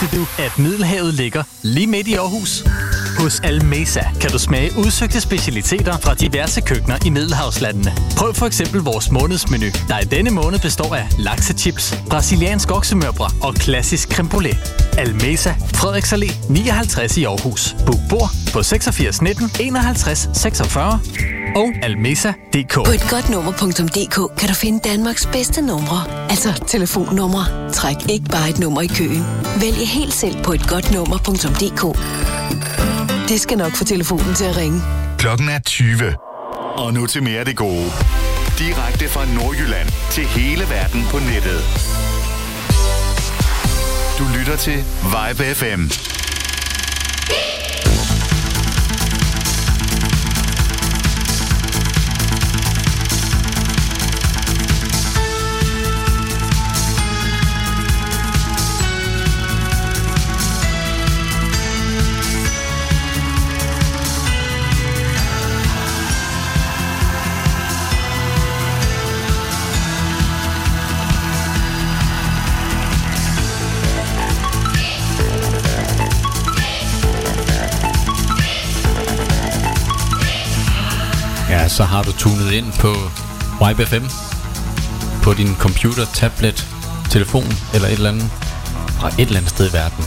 Vidste du, at Middelhavet ligger lige midt i Aarhus? Hos Almesa kan du smage udsøgte specialiteter fra diverse køkkener i Middelhavslandene. Prøv for eksempel vores månedsmenu, der i denne måned består af laksechips, brasiliansk oksemørbrad og klassisk creme brulee. Almesa, Frederiks Allé 59 i Aarhus. Book bord på 86 19 51 46 og almesa.dk. På et godt nummer.dk kan du finde Danmarks bedste numre. Altså telefonnumre. Træk ikke bare et nummer i køen. Vælg helt selv på et godt nummer.dk. Det skal nok få telefonen til at ringe. Klokken er 20. Og nu til mere af det gode. Direkte fra Nordjylland til hele verden på nettet. Du lytter til Vibe FM. Så har du tunet ind på YBFM på din computer, tablet, telefon eller et eller andet fra et eller andet sted i verden.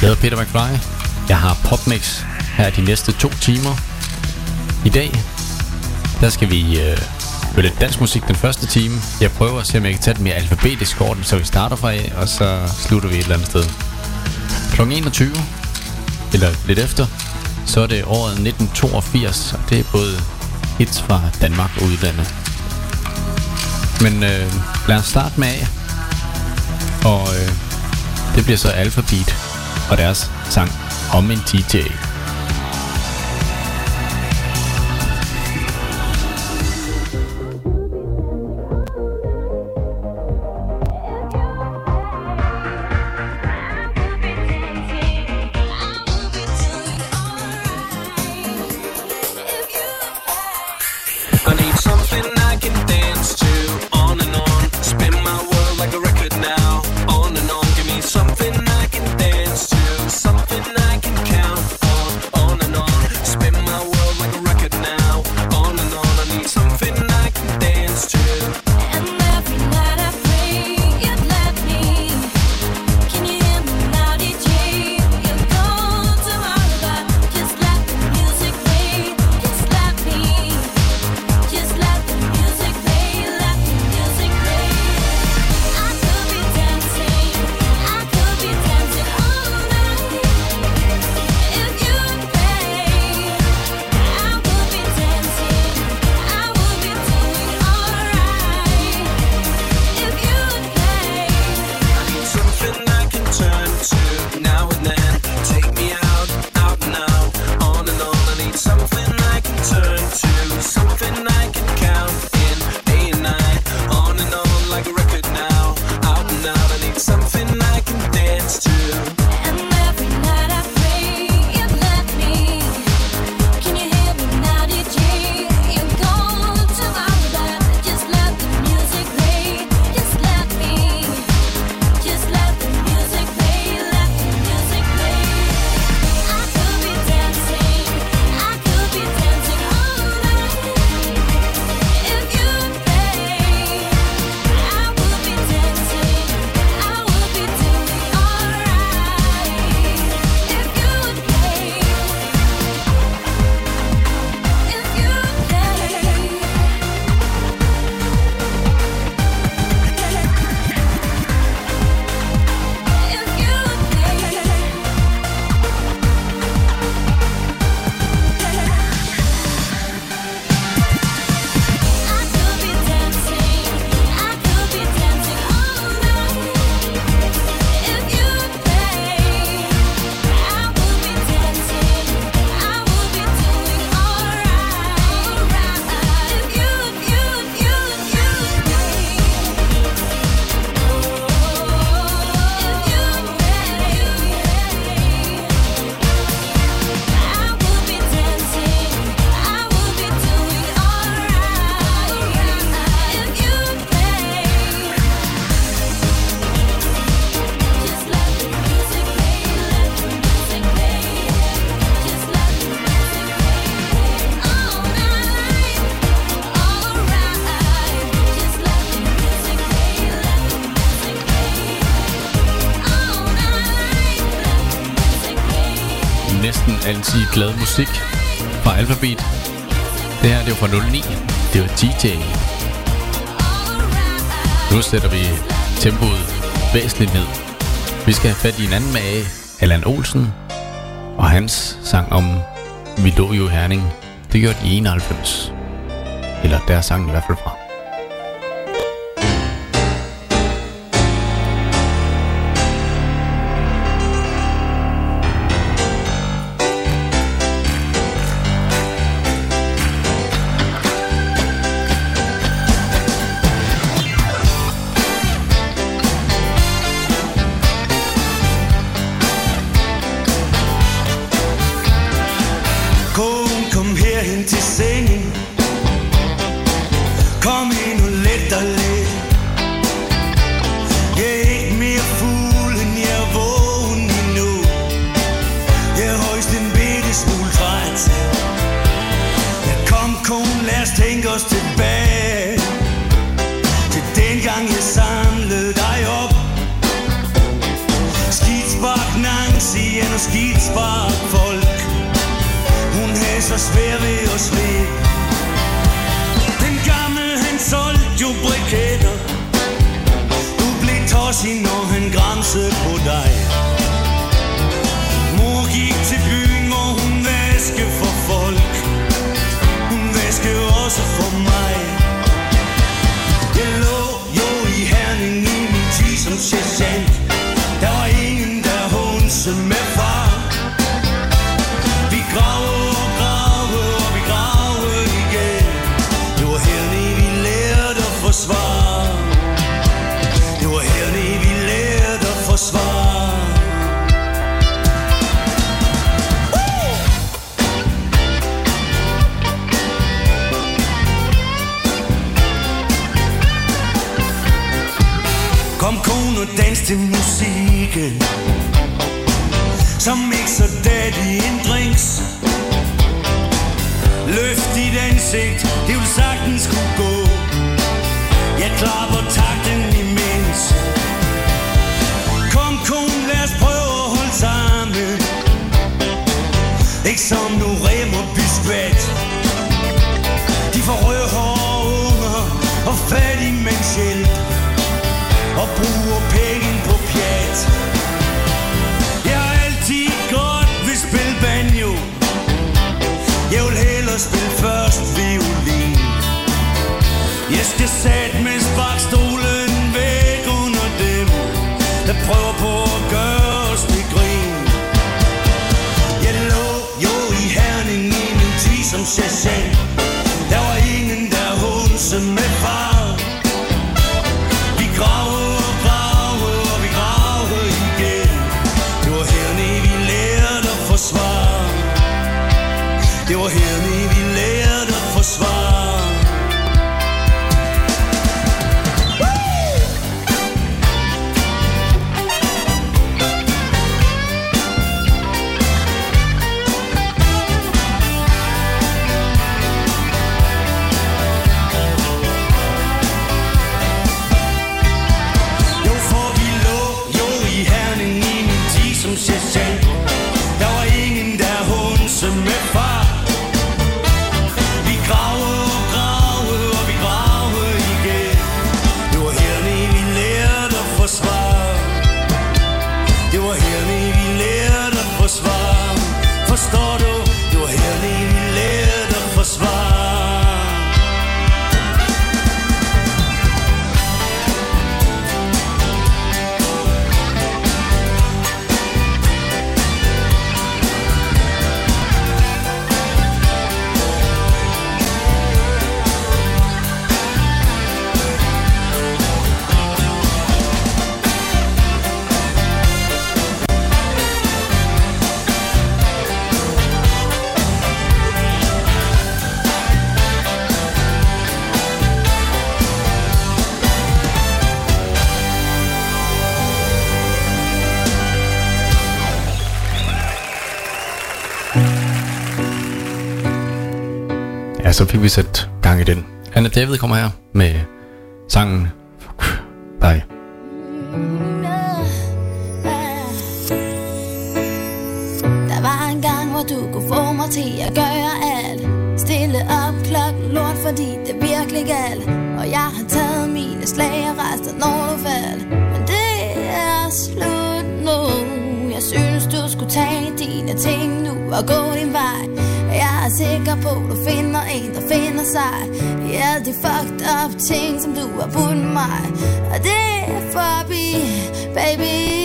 Jeg hedder Peter McFly. Jeg har PopMix her de næste to timer. I dag, der skal vi øh, høre lidt dansk musik den første time. Jeg prøver at se, om jeg kan tage den mere alfabetisk orden, så vi starter fra A, og så slutter vi et eller andet sted. Kl. 21, eller lidt efter, så er det året 1982, og det er både hits fra Danmark og udlandet. Men øh, lad os starte med A. Og øh, det bliver så Alphabet og deres sang om en DJ. glad musik fra Alphabet. Det her, det var fra 09. Det var DJ. Nu sætter vi tempoet væsentligt ned. Vi skal have fat i en anden mage, Allan Olsen, og hans sang om Vi lå jo Herning. Det gjorde de 91. Eller deres sang i hvert fald fra. til musikken Som mixer daddy en drinks. Løft dit ansigt, det vil sagtens kunne gå. Jeg klapper takten imens. Kom kone, lad os prøve at holde sammen. Ikke som skal sat med sparkstolen væk under dem, der prøver på så fik vi sat gang i den. Anna David kommer her. Med sangen Bye. Der var en gang, hvor du kunne få mig til at gøre alt. Stille op klokken lort, fordi det virkelig galt. Og jeg har taget mine slag og resten når du fald Men det er slut nu. Jeg synes, du skulle tage dine ting nu og gå din dig I alle de fucked up ting, som du har budt mig. Og det er forbi, baby.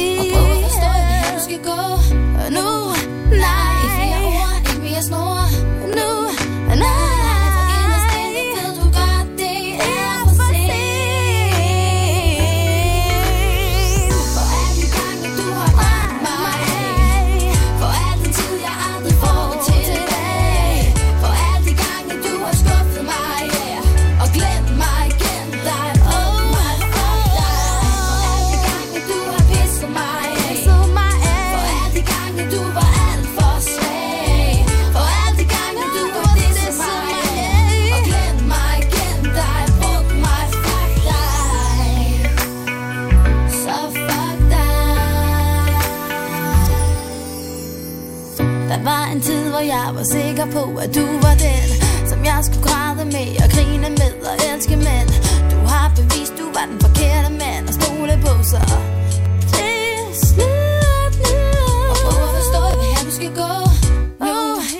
var sikker på, at du var den Som jeg skulle græde med og grine med og elske Men du har bevist, du var den forkerte mand at stole på Så please, let me Og prøv at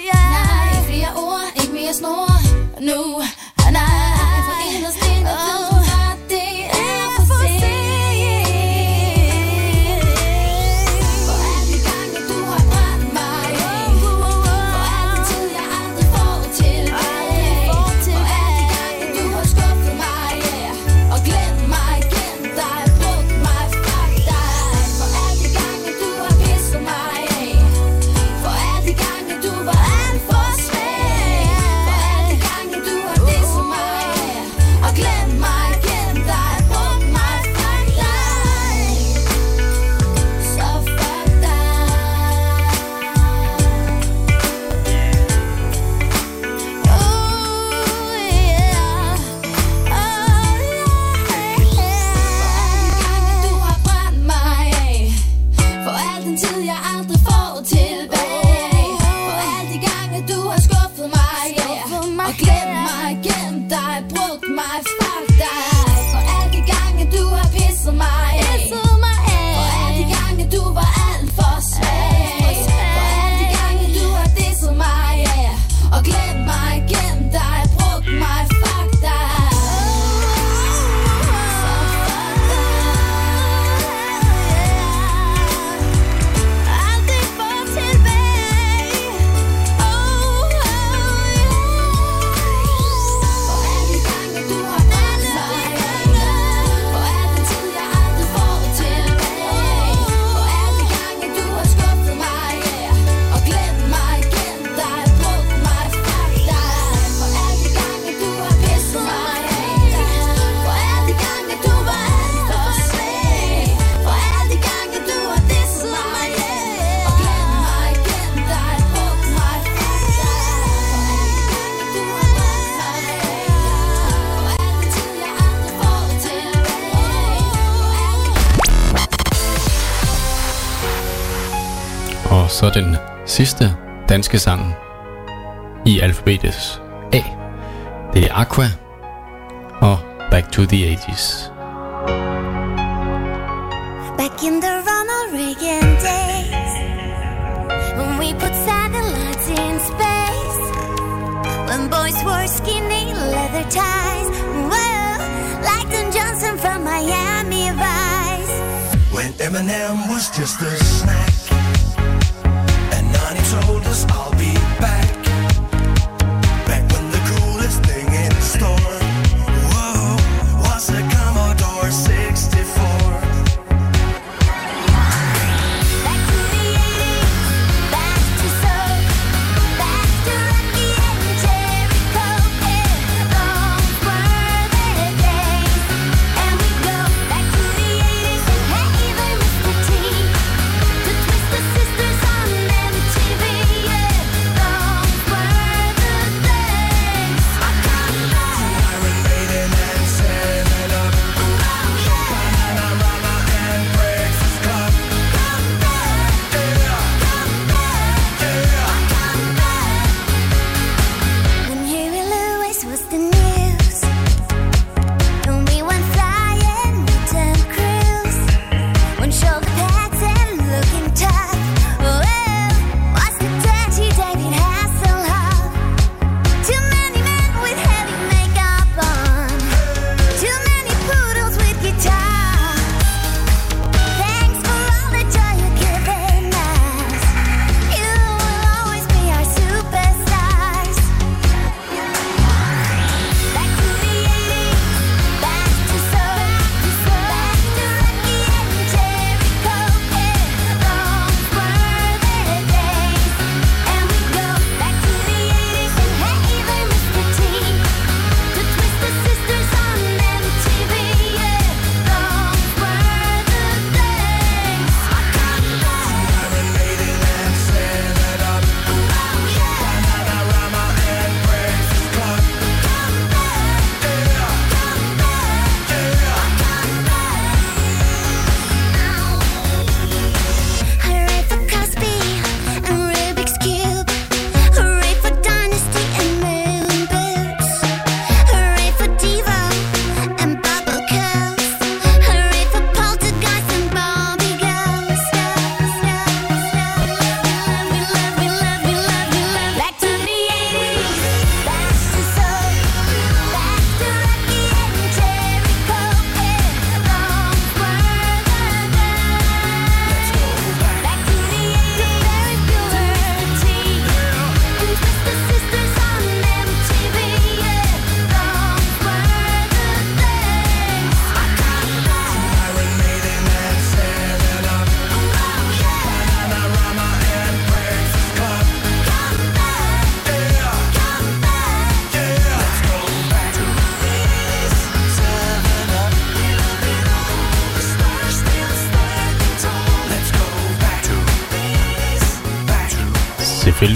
yeah. nej, ikke flere ord, ikke mere snor no. sidste danske sang i alfabetets A. Det er Aqua og Back to the 80s.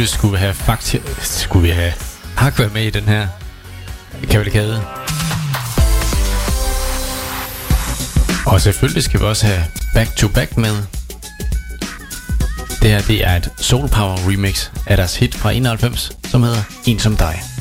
selvfølgelig skulle have faktisk Skulle vi have Aqua med i den her kavalkade. Og selvfølgelig skal vi også have Back to Back med. Det her det er et Soul Power remix af deres hit fra 91, som hedder En som dig.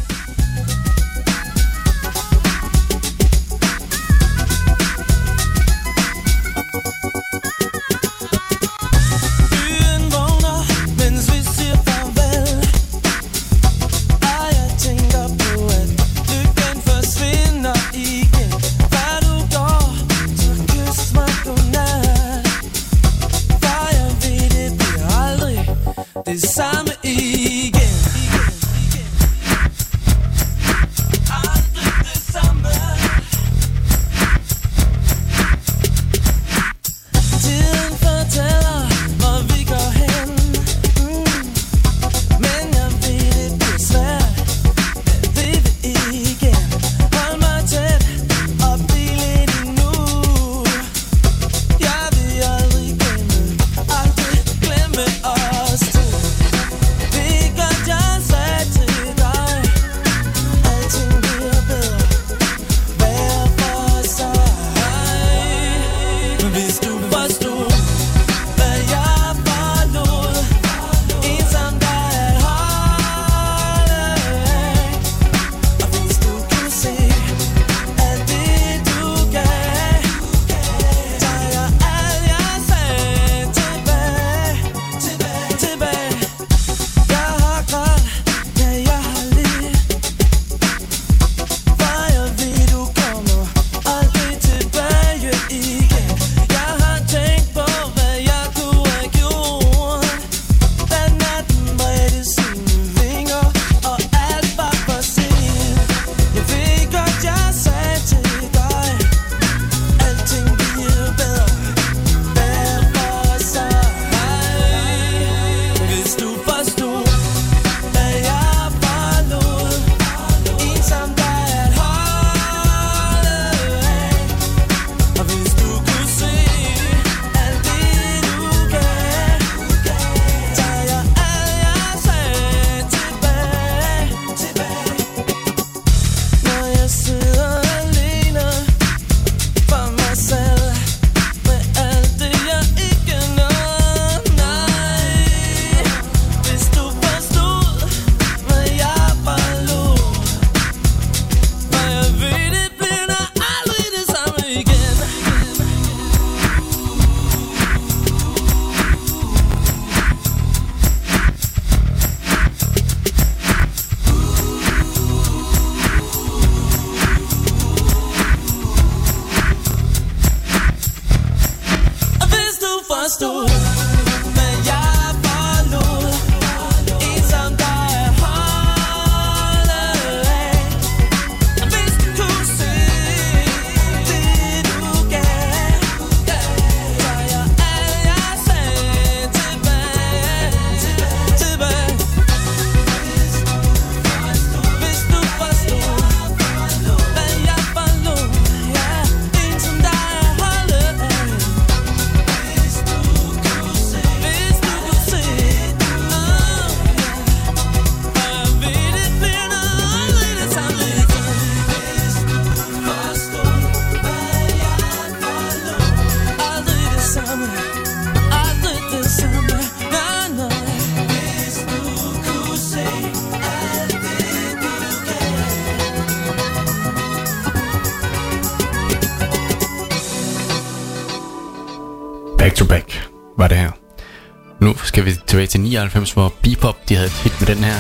tilbage til 99, hvor Bebop de havde et hit med den her.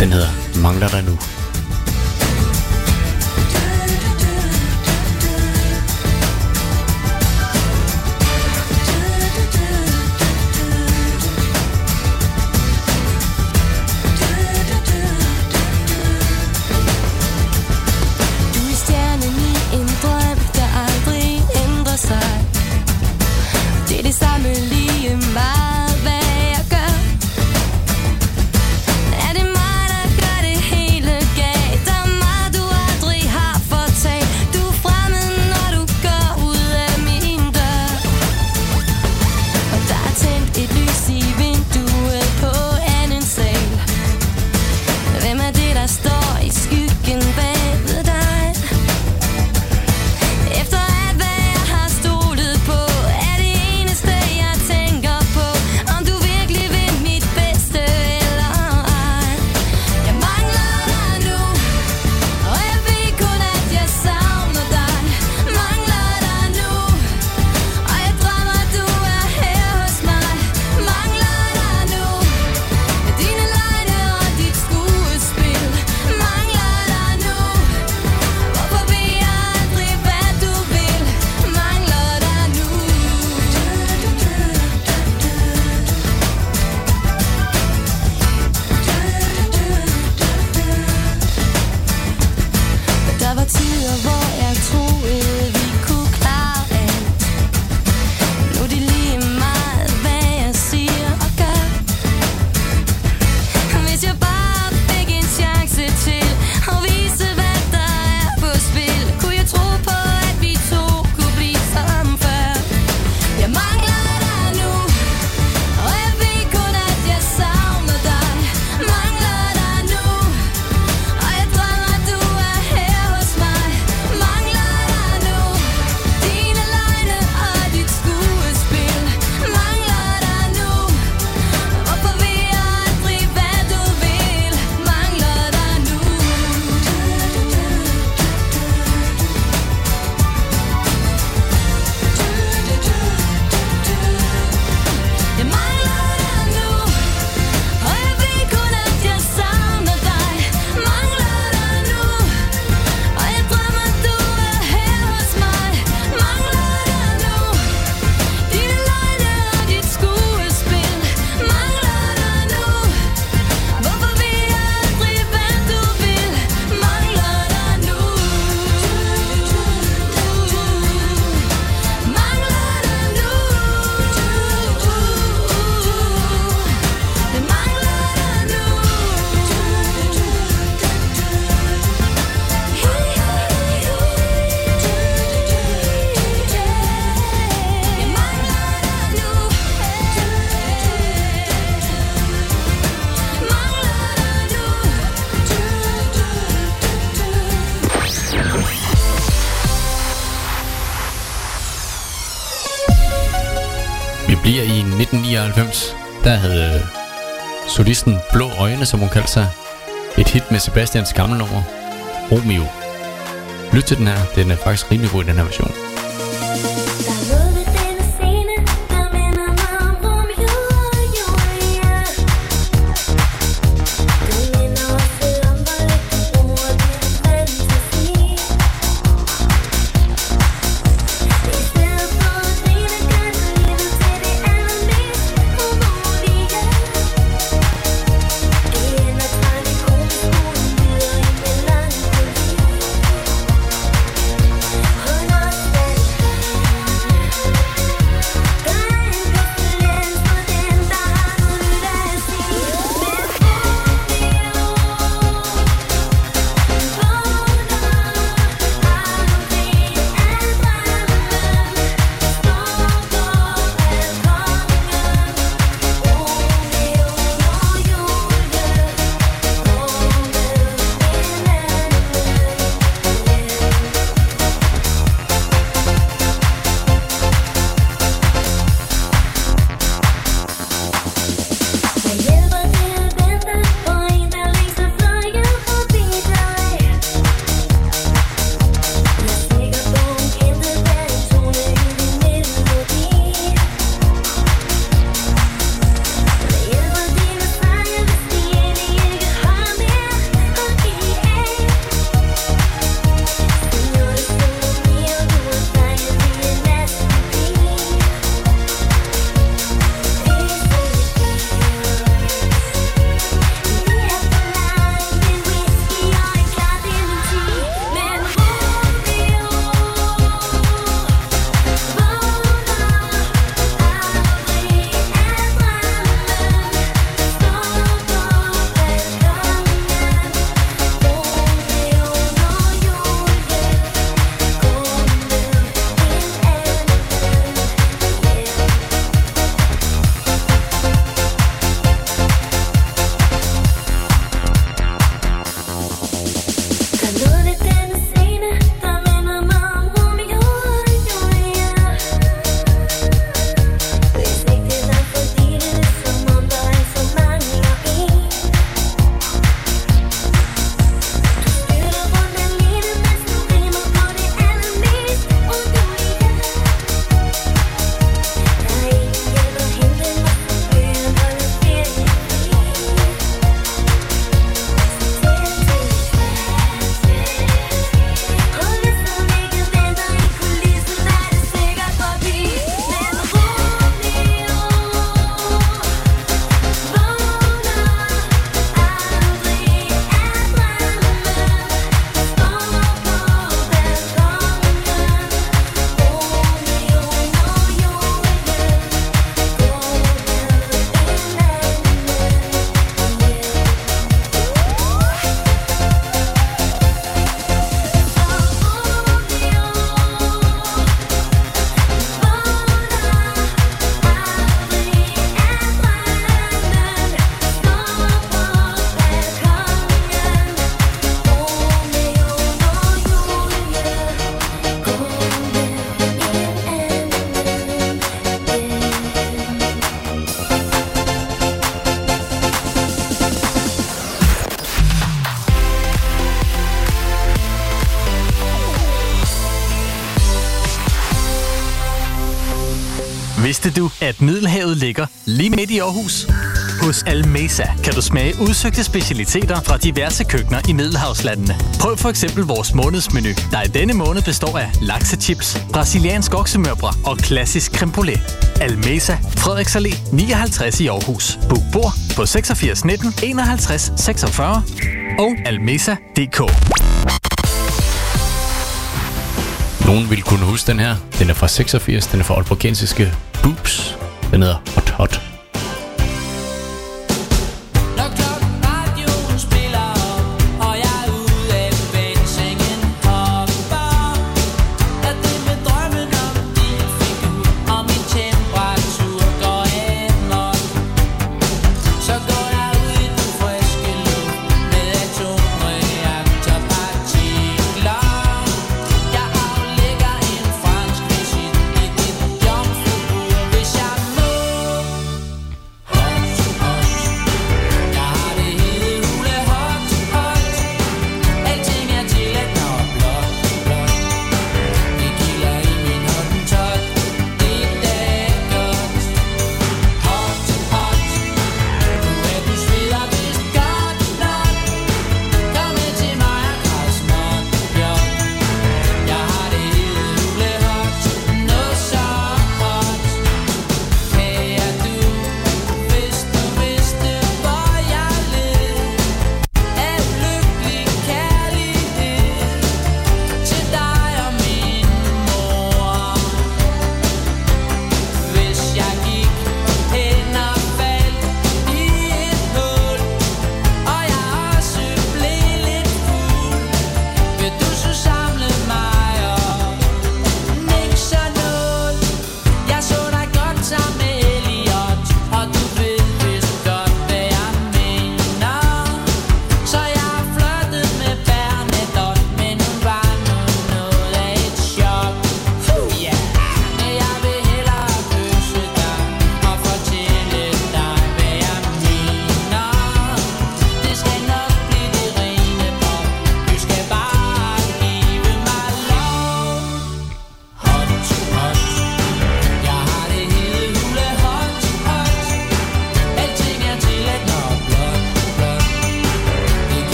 Den hedder Mangler der nu. 1991, der havde solisten Blå Øjne, som hun kaldte sig, et hit med Sebastians gamle nummer, Romeo. Lyt til den her, den er faktisk rimelig god i den her version. i Aarhus. Hos Almesa kan du smage udsøgte specialiteter fra diverse køkkener i Middelhavslandene. Prøv for eksempel vores månedsmenu, der i denne måned består af laksechips, brasiliansk oksemørbrad og klassisk creme brulee. Almesa, Frederiks Allé 59 i Aarhus. Book bord på 86 19 51 46 og almesa.dk. Nogen vil kunne huske den her. Den er fra 86, den er fra Aalborgensiske Boops. Den hedder Hot Hot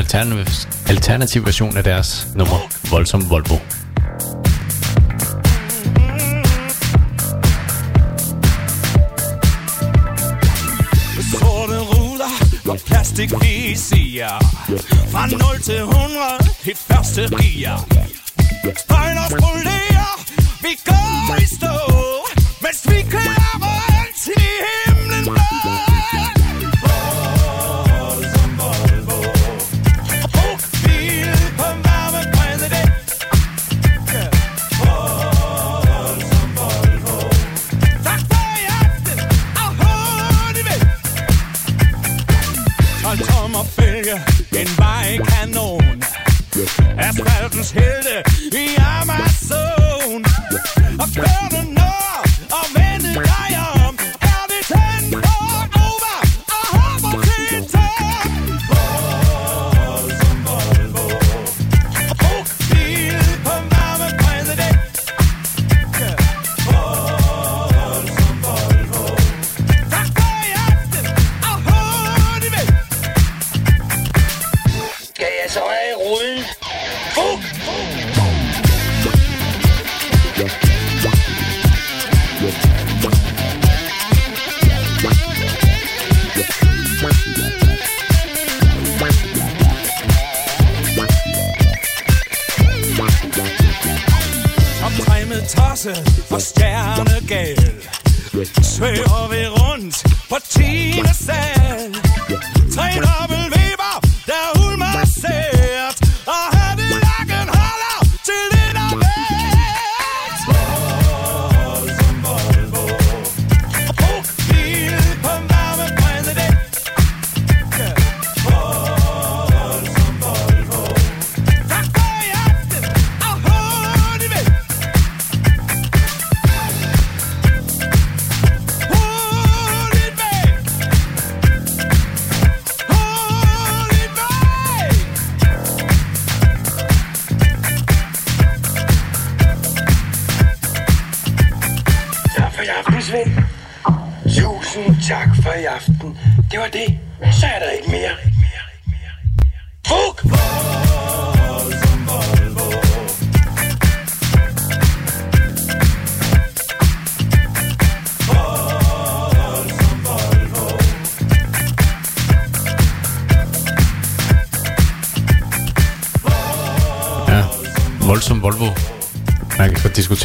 alternativ, alternativ version af deres nummer Voldsom Volvo. plastikvisier Fra 0 til 100, et første gear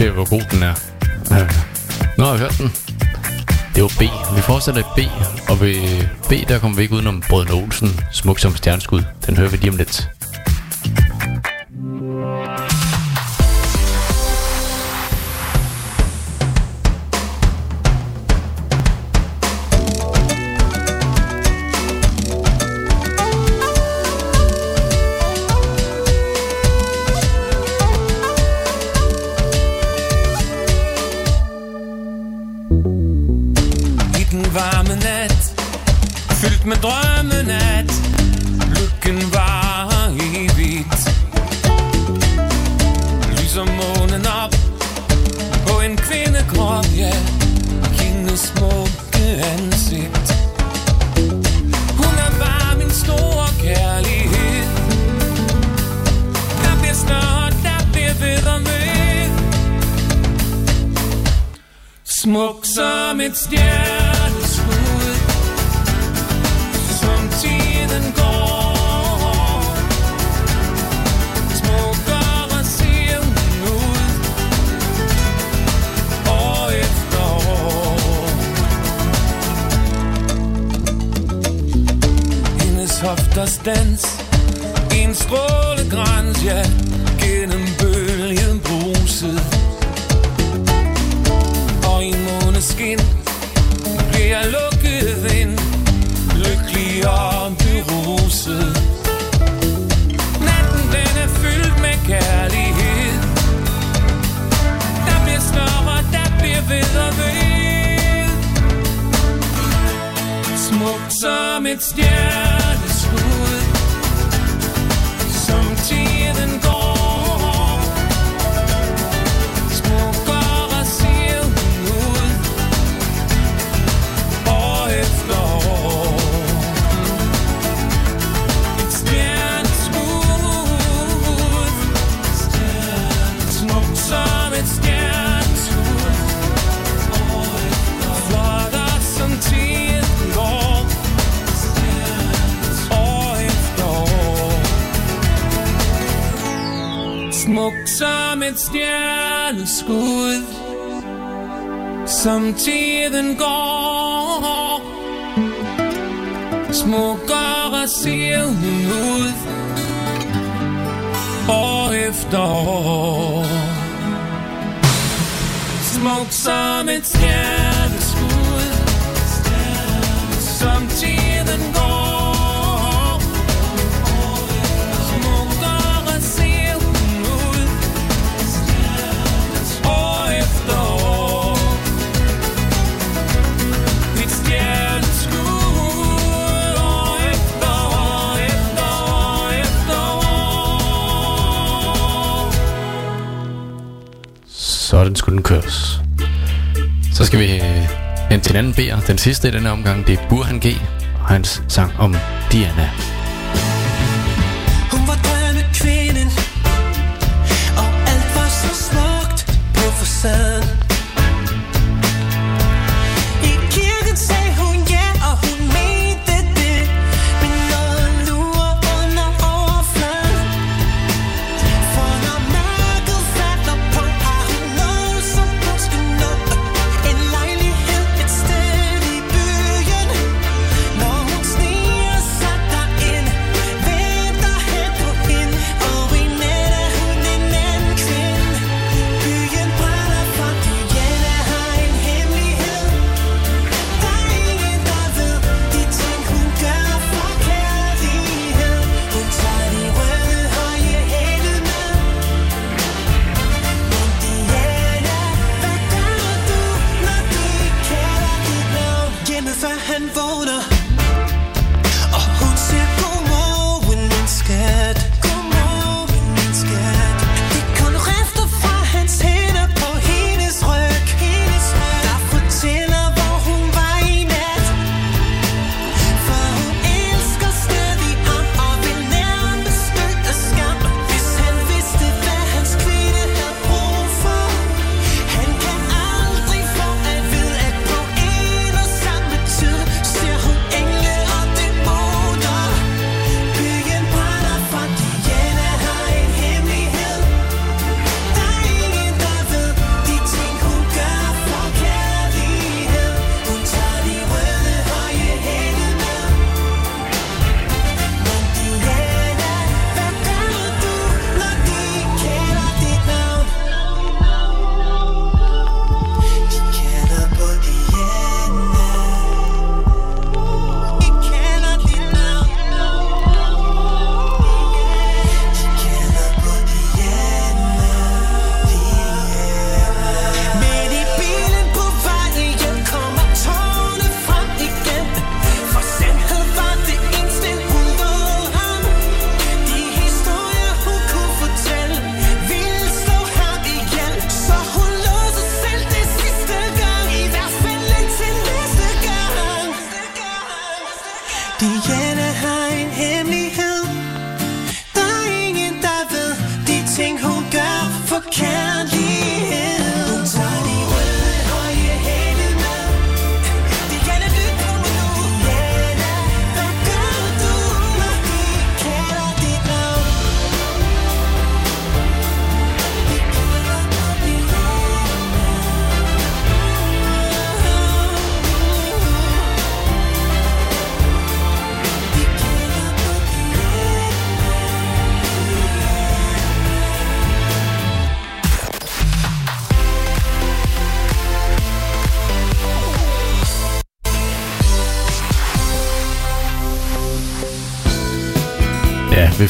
til, hvor god den er. Ja. Nu har jeg hørt den. Det var B. Vi fortsætter i B, og ved B, der kommer vi ikke udenom Brødne Olsen, smuk som stjerneskud. Den hører vi lige om lidt. Samtiden går Smukker og ser hun ud År if the Smuk some, it's here. til en anden B'er. Den sidste i denne omgang, det er Burhan G. og hans sang om Diana.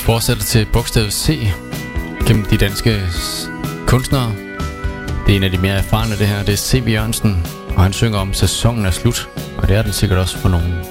fortsætter til bogstavet C gennem de danske kunstnere. Det er en af de mere erfarne det her, det er C.V. Jørgensen, og han synger om sæsonen er slut, og det er den sikkert også for nogen.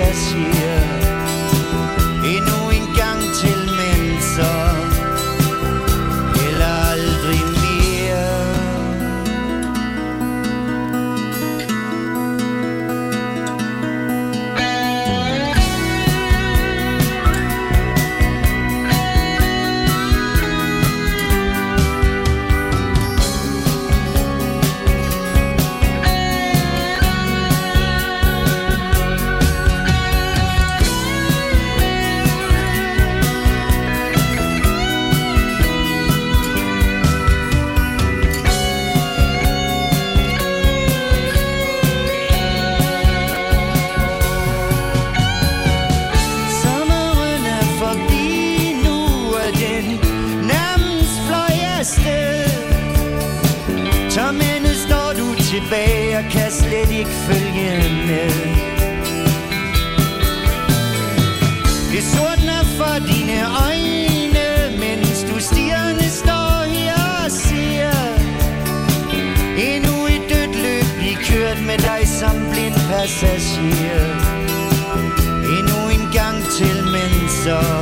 disseste passager. Endnu en gang til, men så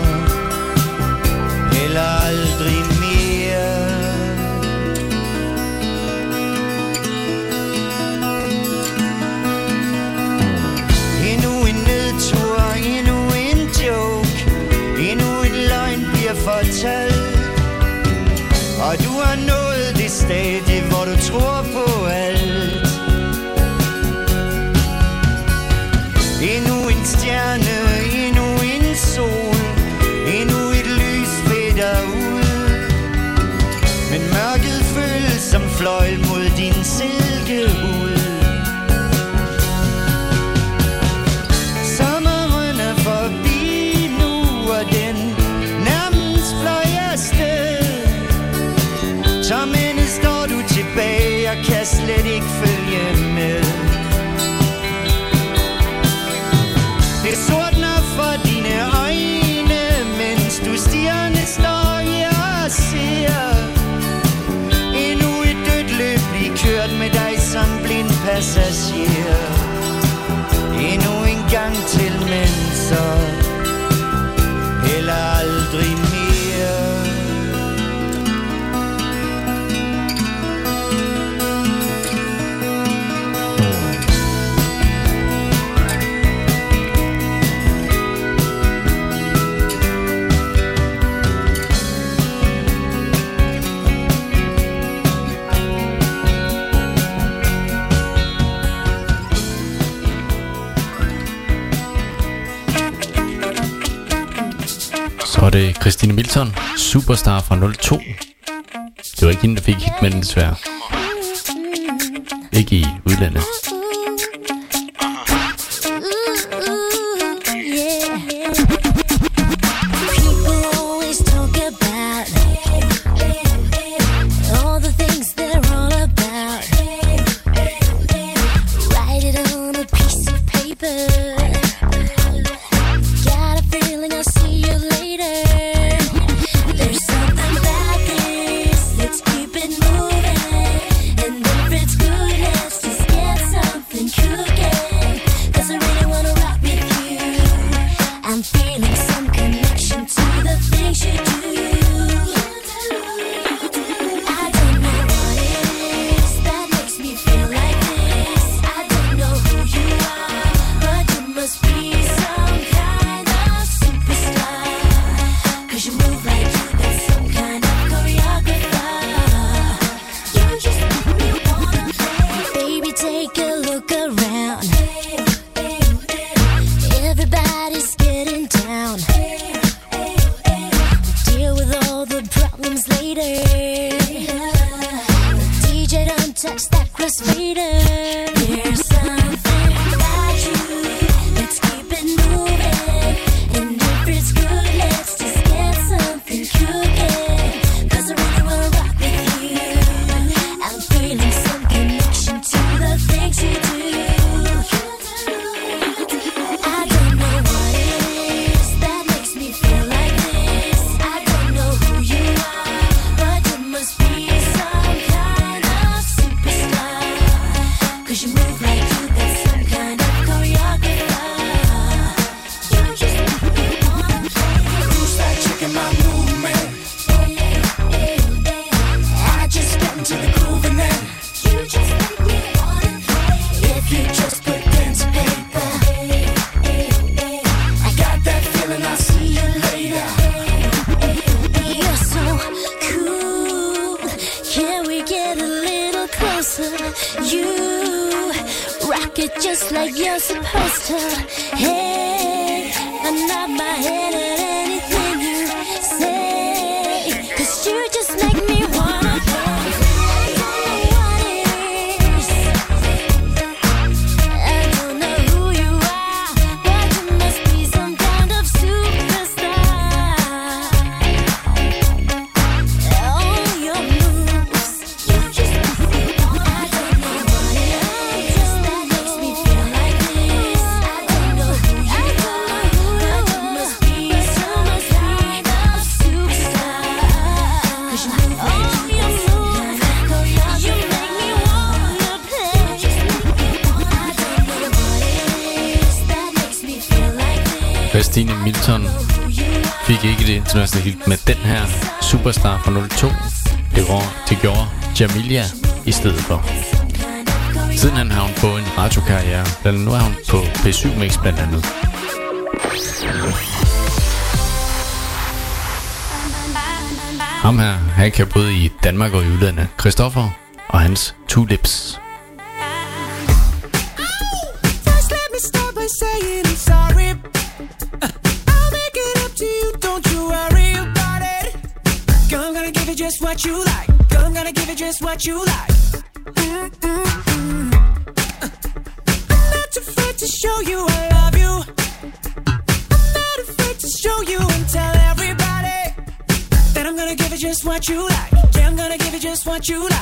Christine Milton, superstar fra 02. Det var ikke hende, der fik hitmen desværre. Ikke i udlandet. Julia i stedet for. Siden har hun på en radiokarriere, blandt nu er hun på P7 Mix blandt andet. Ham her, han kan både i Danmark og i udlandet. Christoffer og hans Tulips. what you like.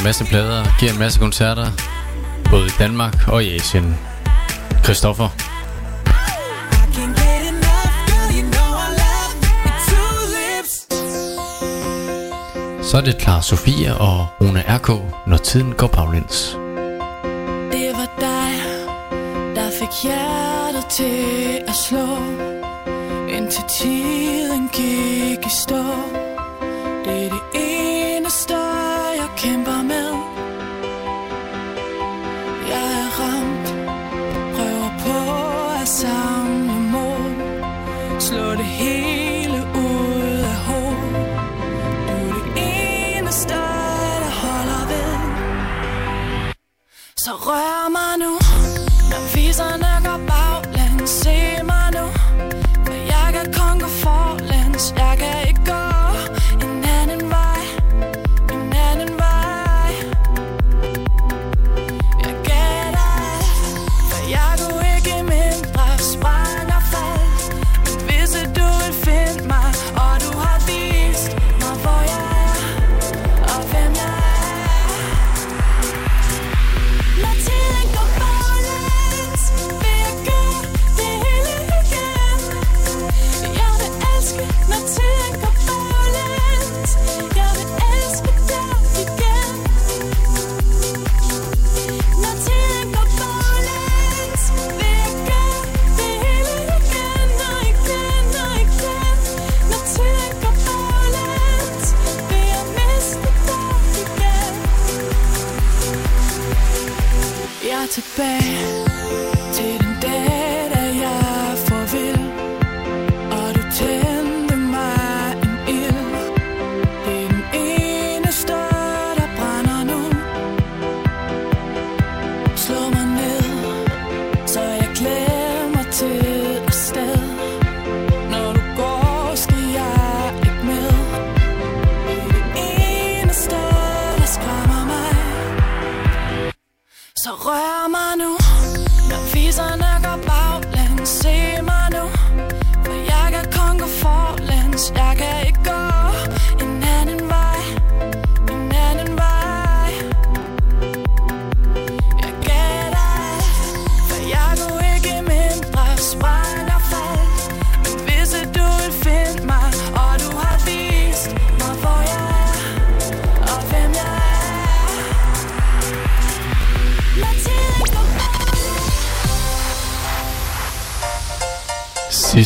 en masse plader, giver en masse koncerter, både i Danmark og i Asien. Christoffer, Så er det klar Sofia og Rune RK, når tiden går baglæns.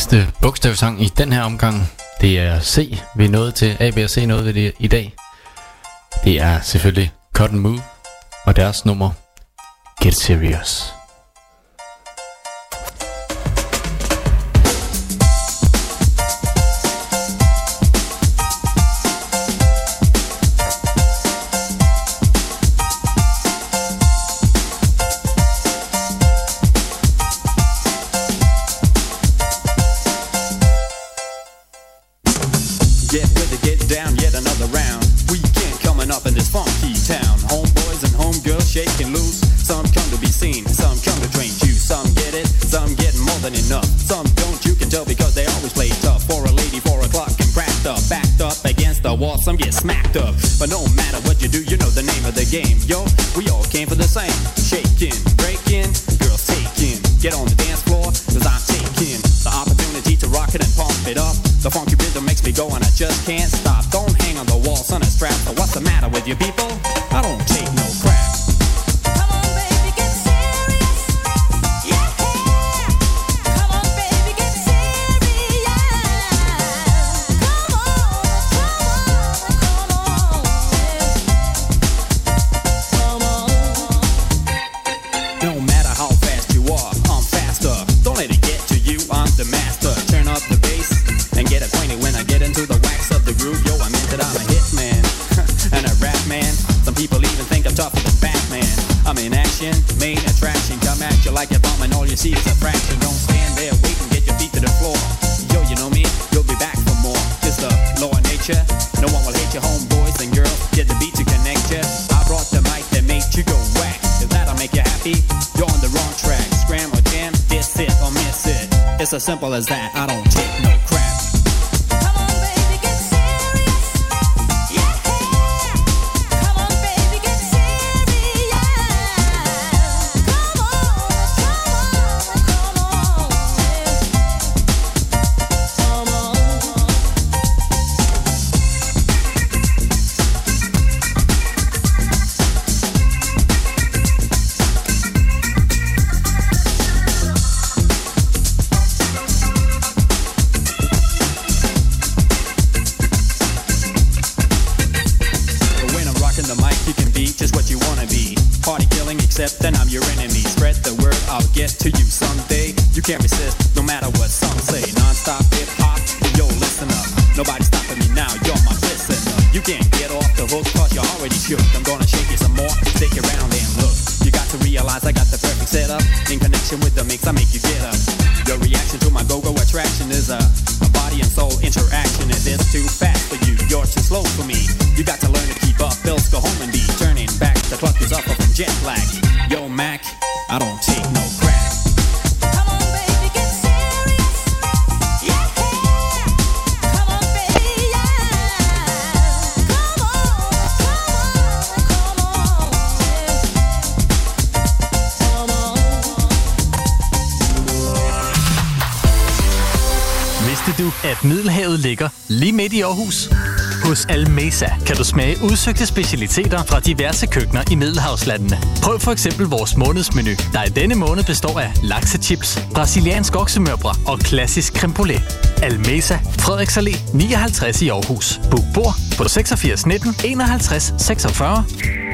sidste bogstavsang i den her omgang. Det er C, vi nåede til. A, B og C noget ved det i dag. Det er selvfølgelig Cotton Move og deres nummer Get Serious. At Middelhavet ligger lige midt i Aarhus? Hos Almesa kan du smage udsøgte specialiteter fra diverse køkkener i Middelhavslandene. Prøv for eksempel vores månedsmenu, der i denne måned består af laksechips, brasiliansk oksemørbrad og klassisk creme brulee. Almesa, Frederiks Allé 59 i Aarhus. Book bord på 86 19 51 46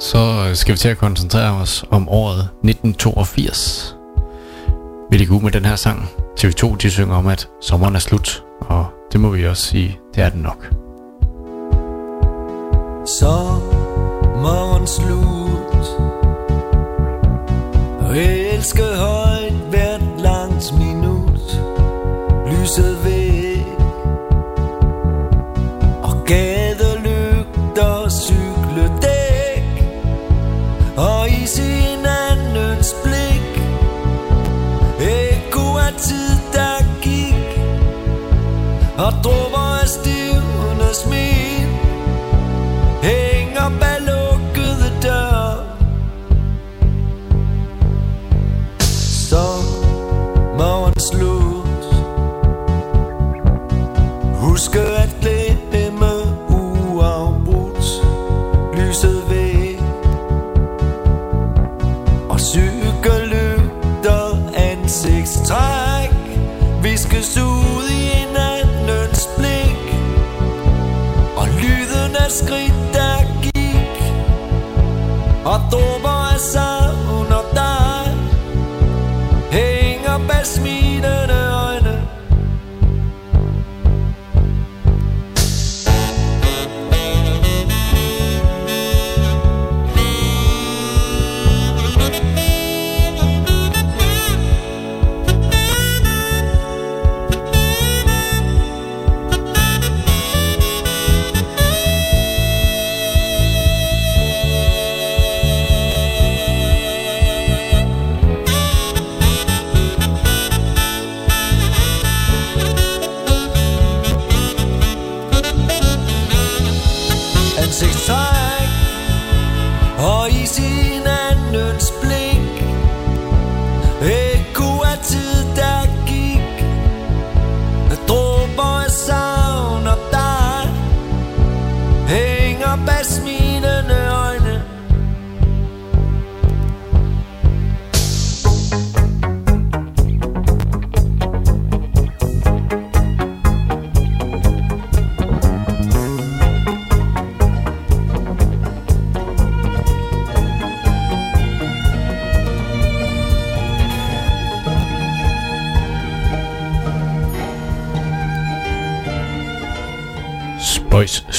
Så øh, skal vi til at koncentrere os om året 1982. Vi ligger ud med den her sang. TV2 de synger om, at sommeren er slut. Og det må vi også sige, det er den nok. Sommeren slut Og jeg elsker højt hvert langt minut Lyset ved Og skridt der gik Og dråber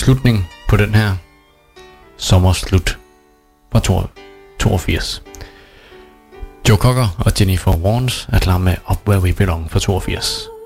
slutning på den her sommerslut fra 82. Joe Cocker og Jennifer Warnes er klar med Up Where We Belong fra 82.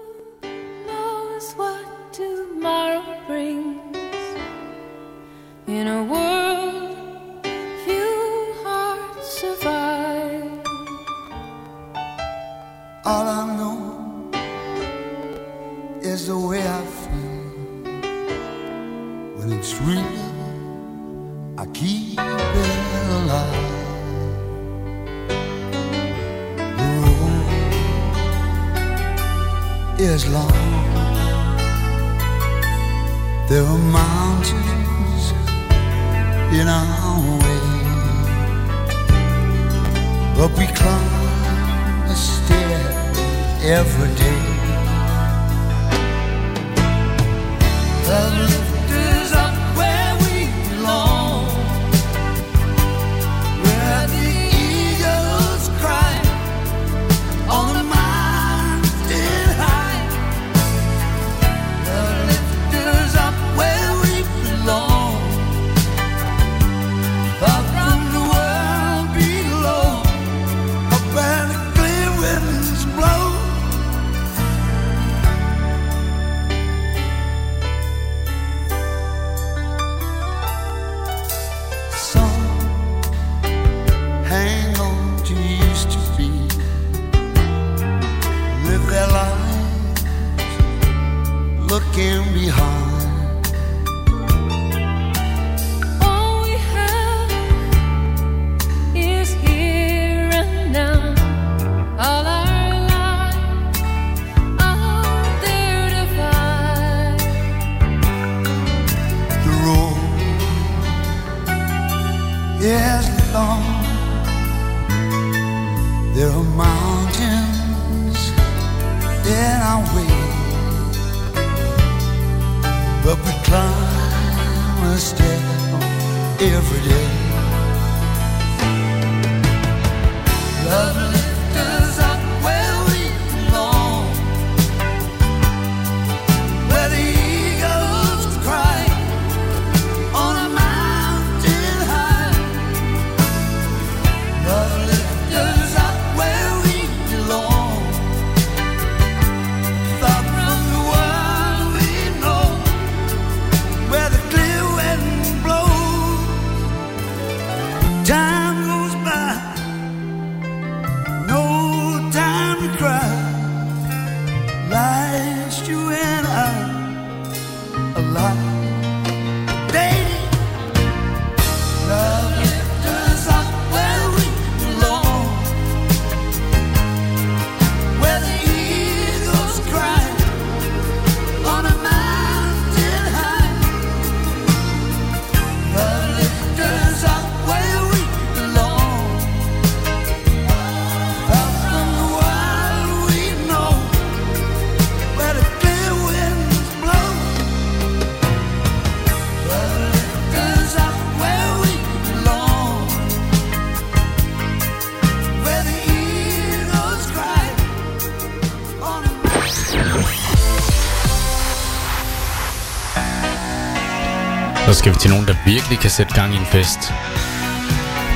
skal vi til nogen, der virkelig kan sætte gang i en fest.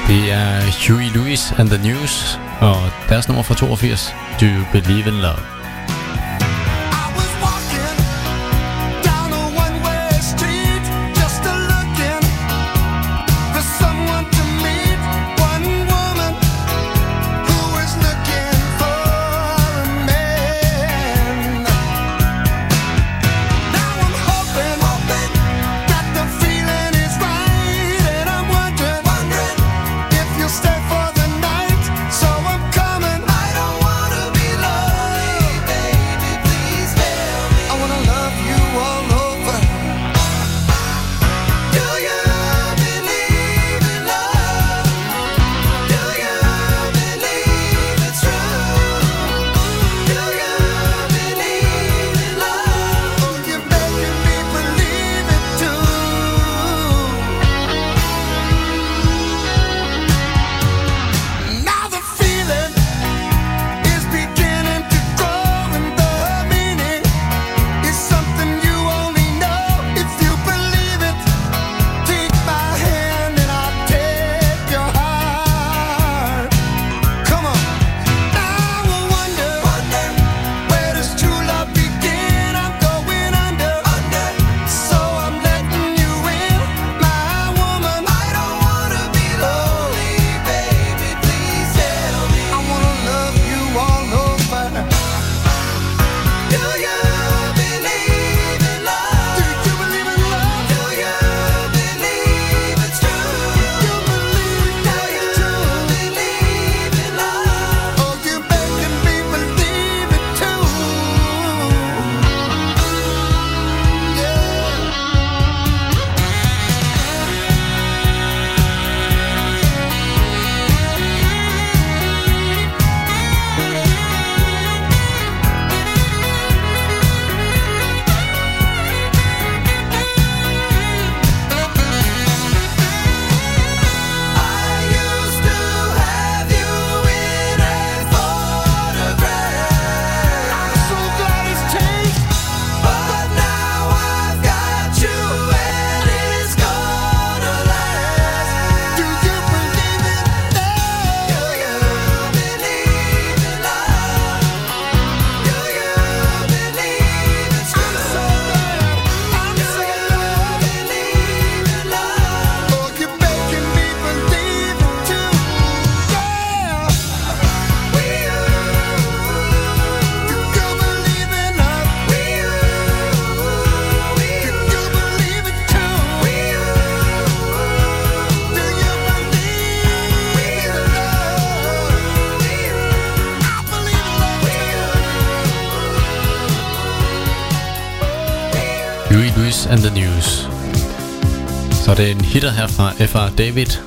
Det er Huey Lewis and the News, og deres nummer fra 82, Do You Believe in Love? Er her fra F.R. David.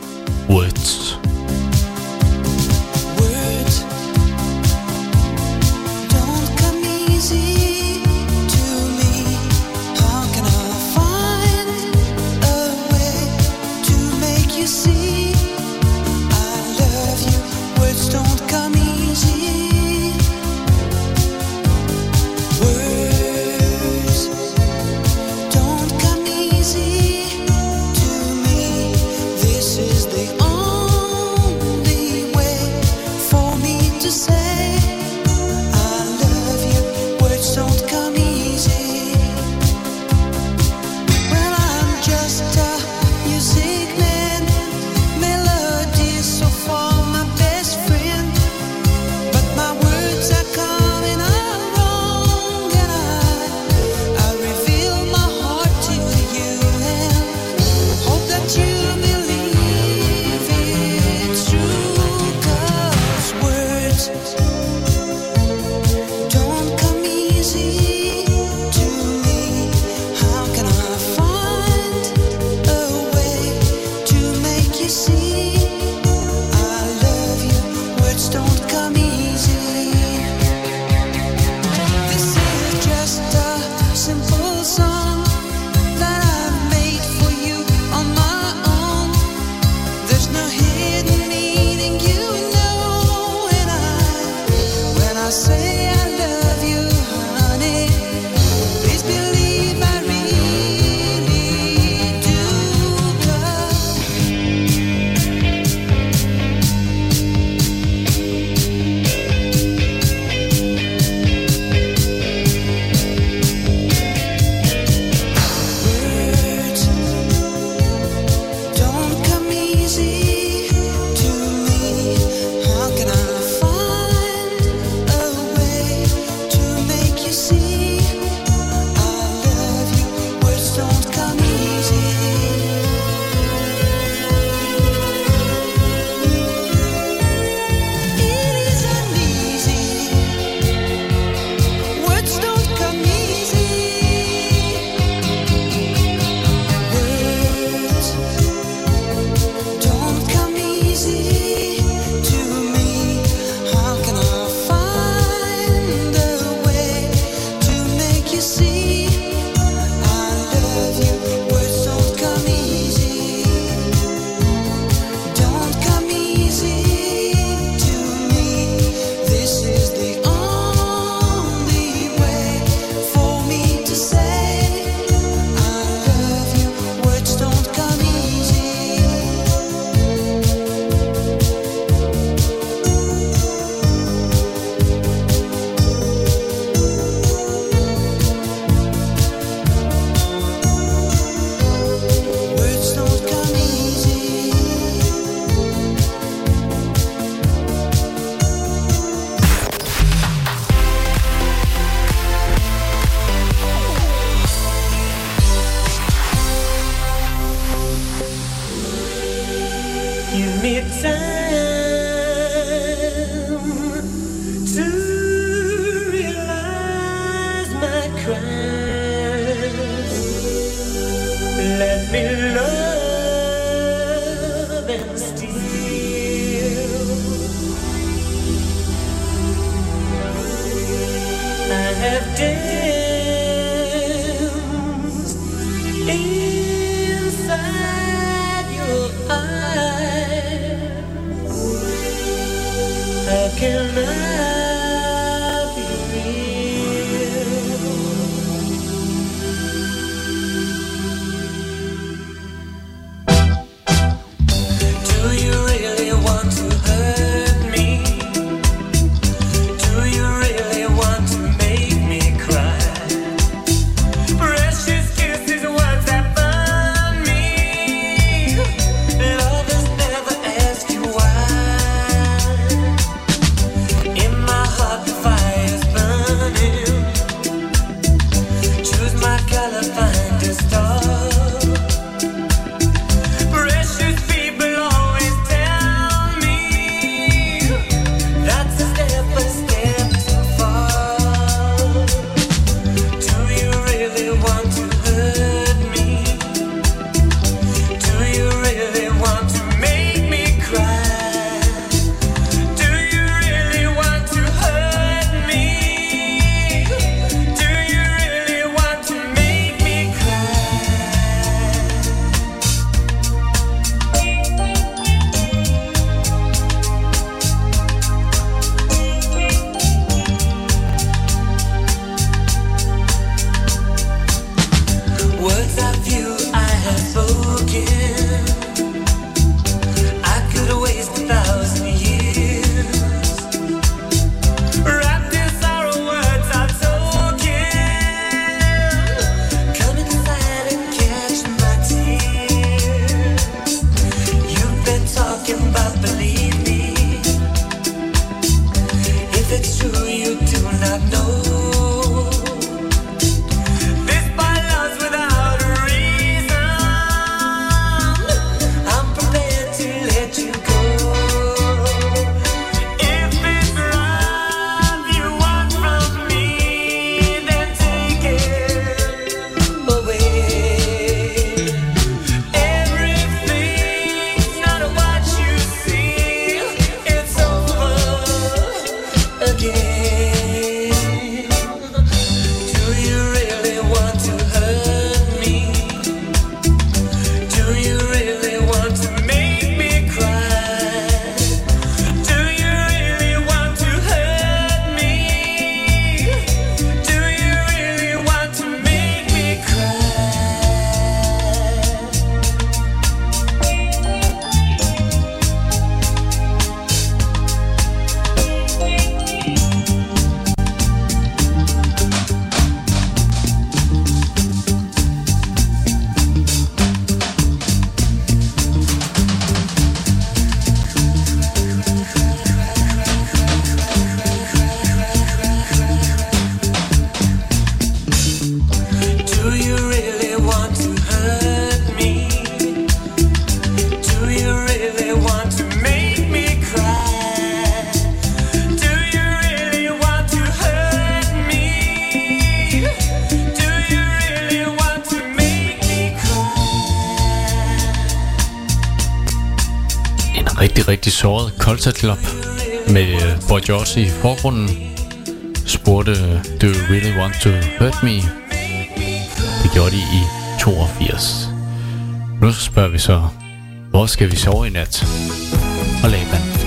også i forgrunden spurgte Do you really want to hurt me? Det gjorde de i 82. Nu spørger vi så, hvor skal vi sove i nat? Og Laban.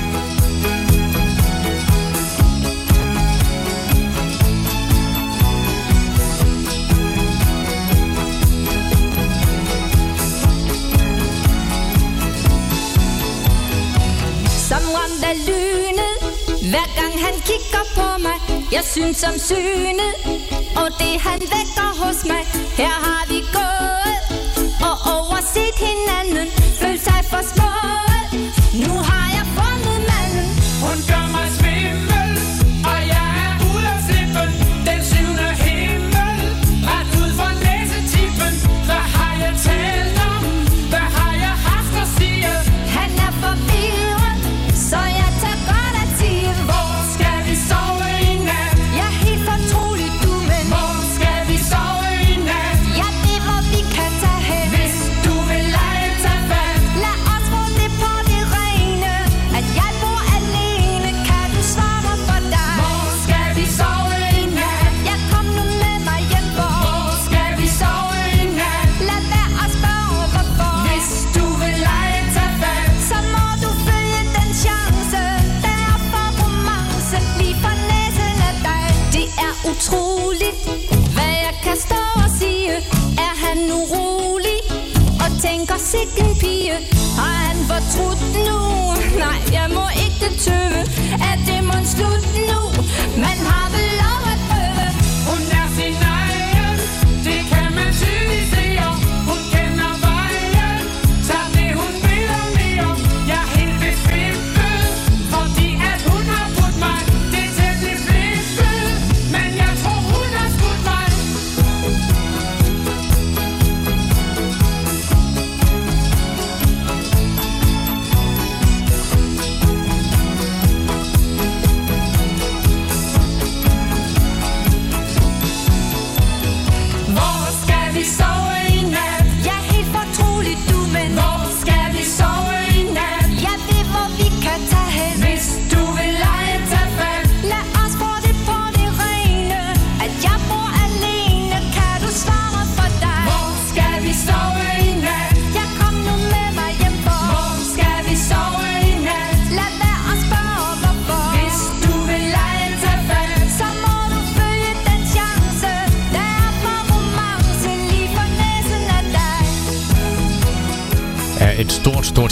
la lune hver gang han kigger på mig Jeg synes om synet Og det han vækker hos mig. Her har vi gået Og overset hinanden Følt sikken pige Har han fortrudt nu? Nej, jeg må ikke tøve. At det må slutte nu? Man har vel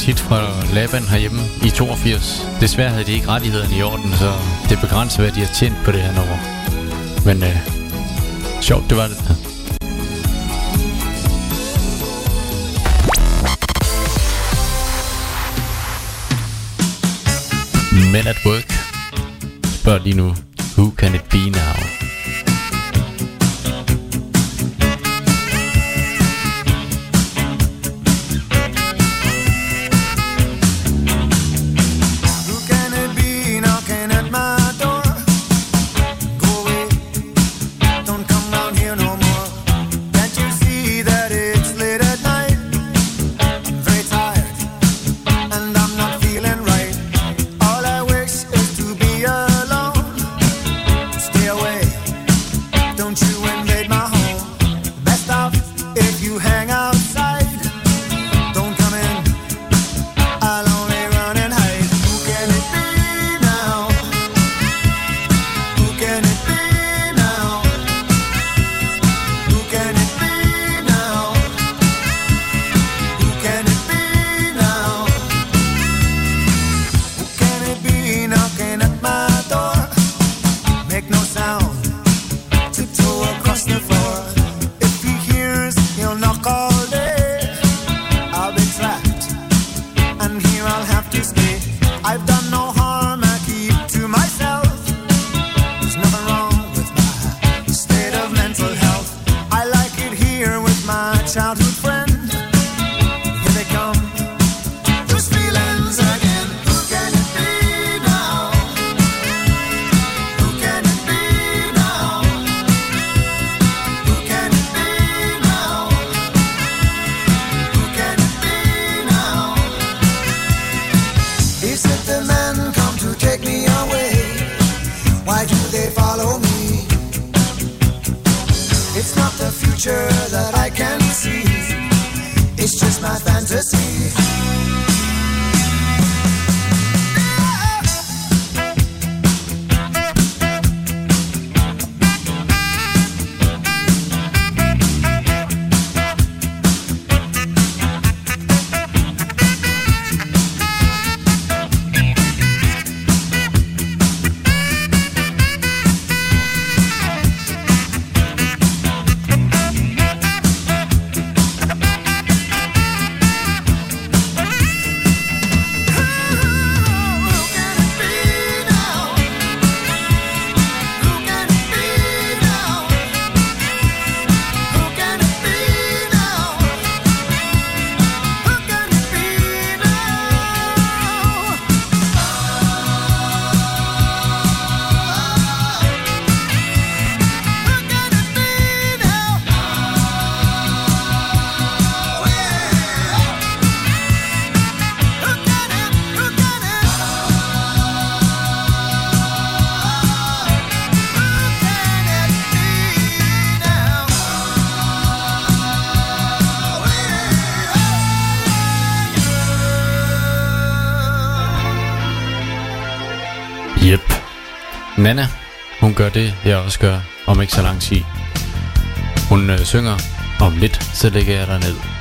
transit fra Laban herhjemme i 82. Desværre havde de ikke rettighederne i orden, så det begrænser, hvad de har tjent på det her nummer. Men øh, sjovt, det var det. Men at work spørger lige nu, who can it be now? gør det, jeg også gør om ikke så lang tid. Hun øh, synger, om lidt, så lægger jeg dig ned.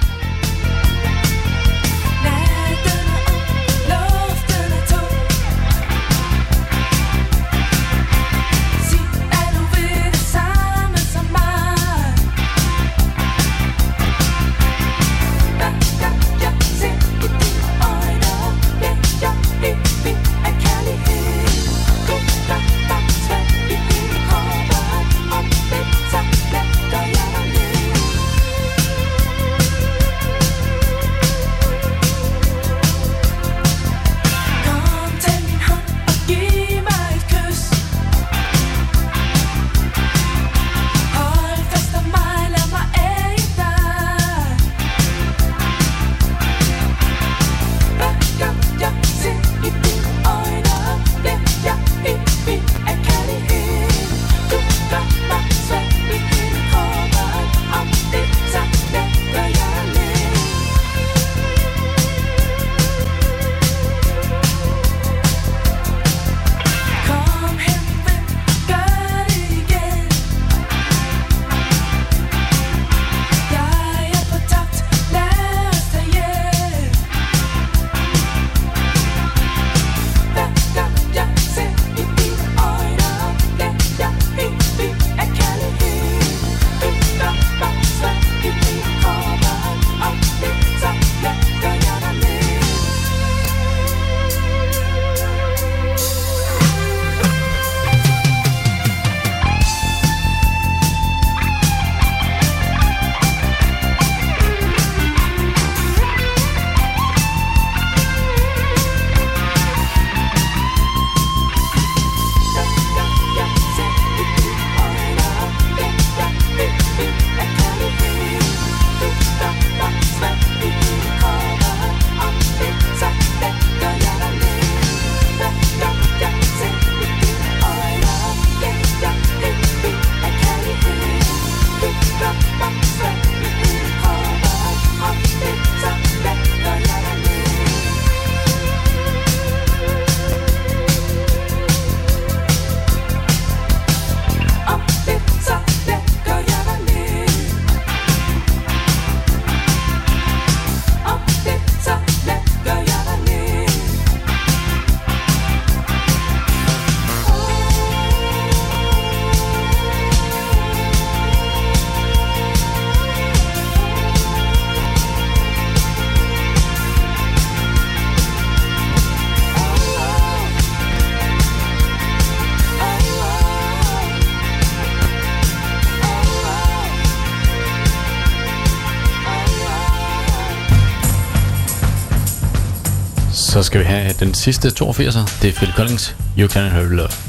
skal vi have den sidste 82'er. Det er Phil Collins, You Can't Hurt Love.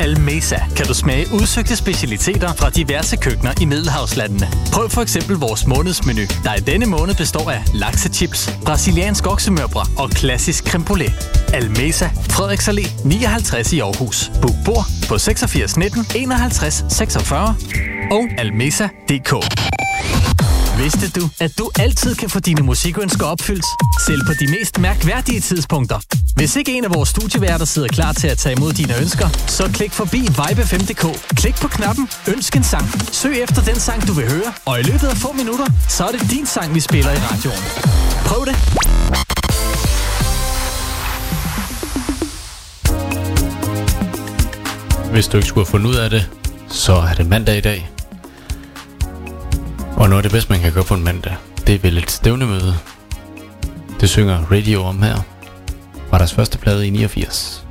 Almesa kan du smage udsøgte specialiteter fra diverse køkkener i Middelhavslandene. Prøv for eksempel vores månedsmenu, der i denne måned består af laksechips, brasiliansk oksemørbrad og klassisk creme brulee. Almesa, Frederiks Allé 59 i Aarhus. Book bord på 86 19 51 46 og almesa.dk. Vidste du, at du altid kan få dine musikønsker opfyldt, selv på de mest mærkværdige tidspunkter? Hvis ikke en af vores studieværter sidder klar til at tage imod dine ønsker, så klik forbi vibe5.dk. Klik på knappen Ønsk en sang. Søg efter den sang, du vil høre, og i løbet af få minutter, så er det din sang, vi spiller i radioen. Prøv det! Hvis du ikke skulle have fundet ud af det, så er det mandag i dag. Og noget af det bedste, man kan gøre på en mandag, det er vel et stævnemøde. Det synger Radio om her, fra deres første plade i 89.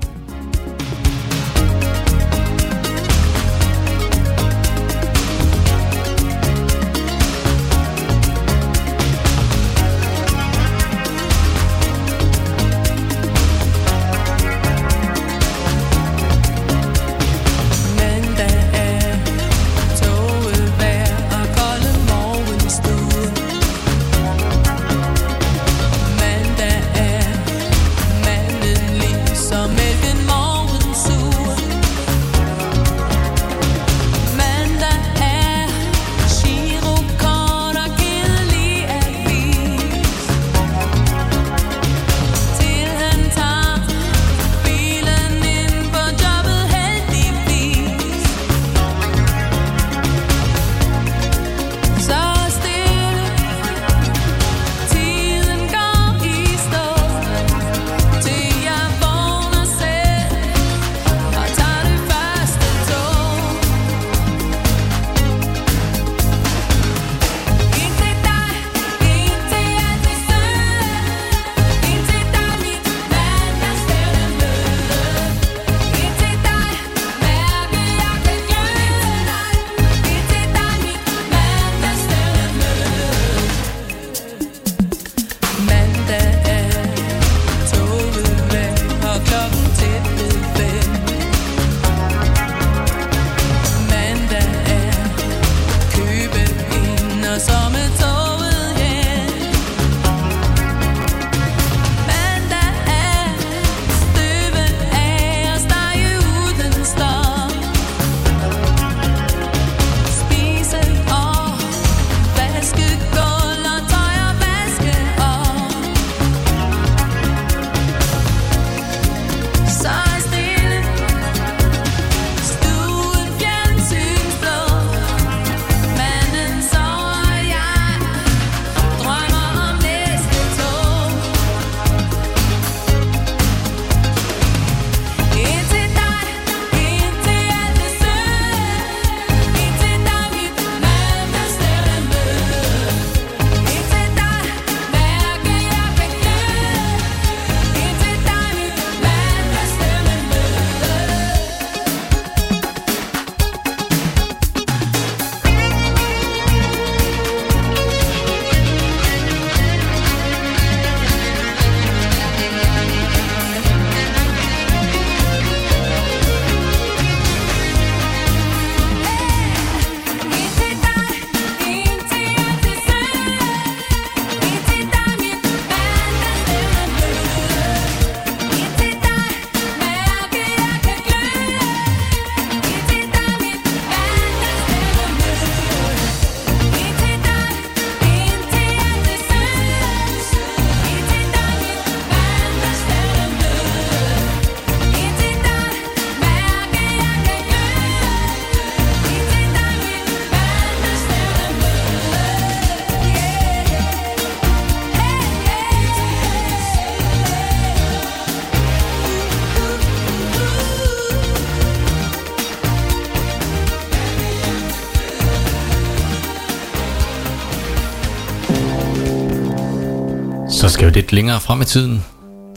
Øh, lidt længere frem i tiden.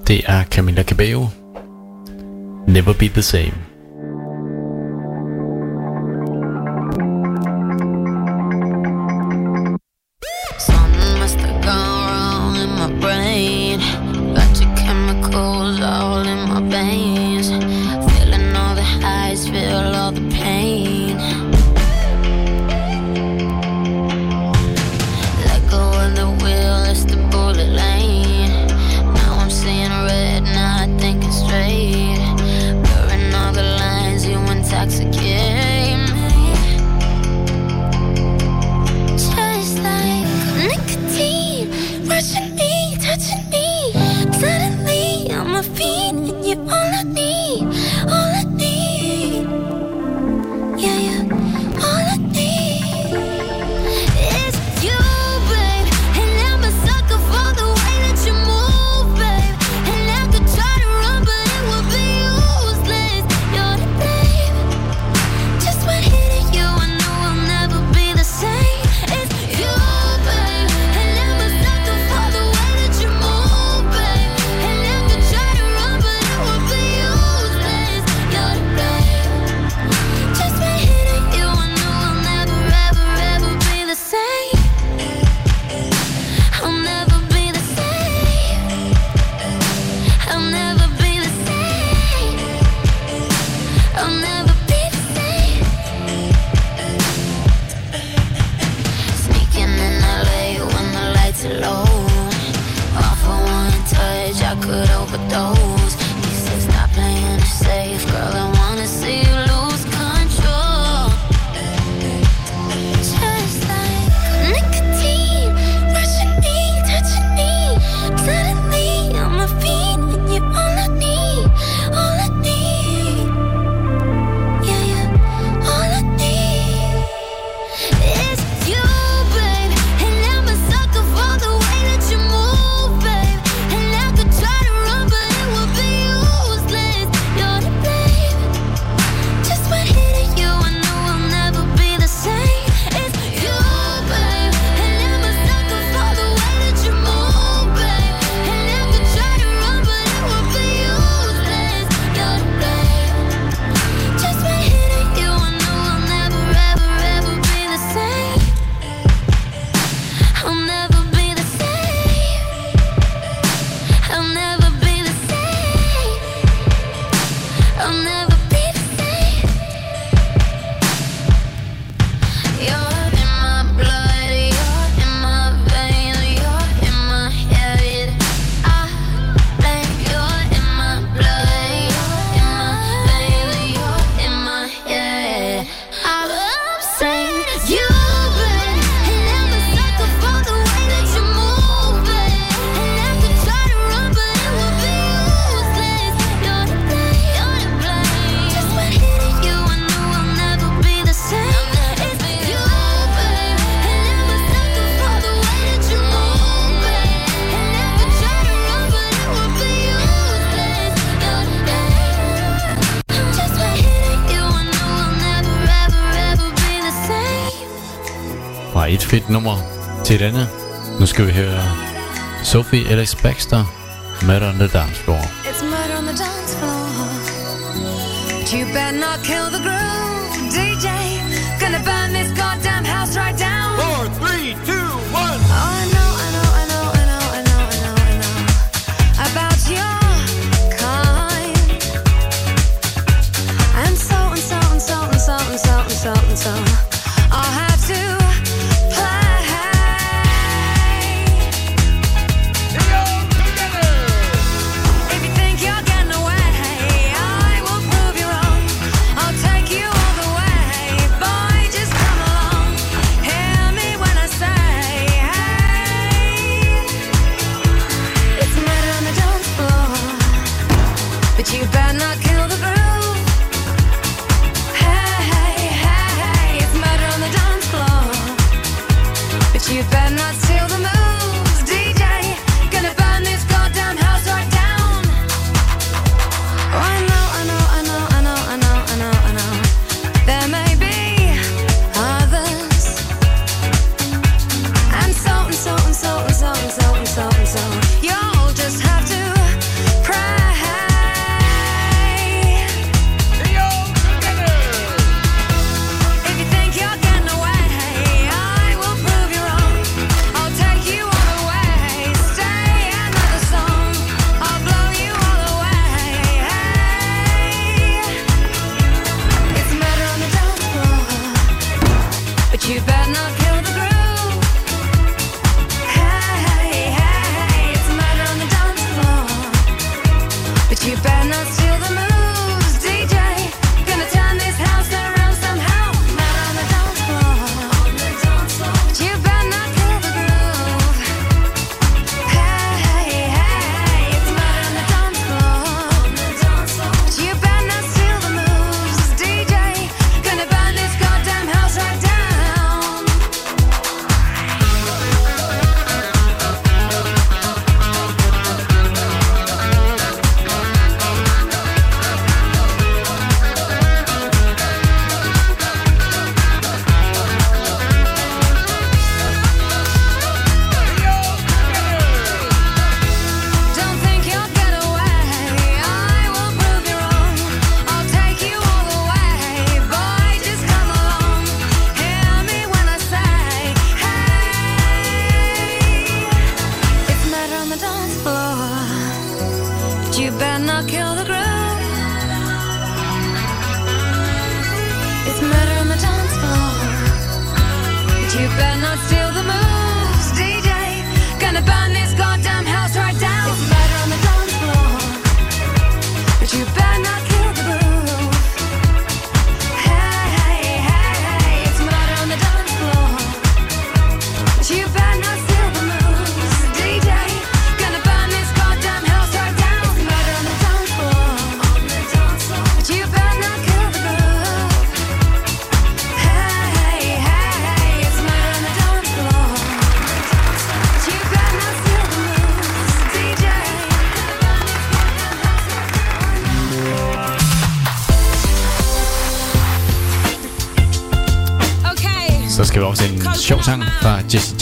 Det er Camilla Cabello. Never be the same. denne. Nu skal vi høre Sophie Alex Baxter, Murder on the Dance Floor. It's murder on the dance floor. But you better not kill the girl.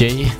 dzień.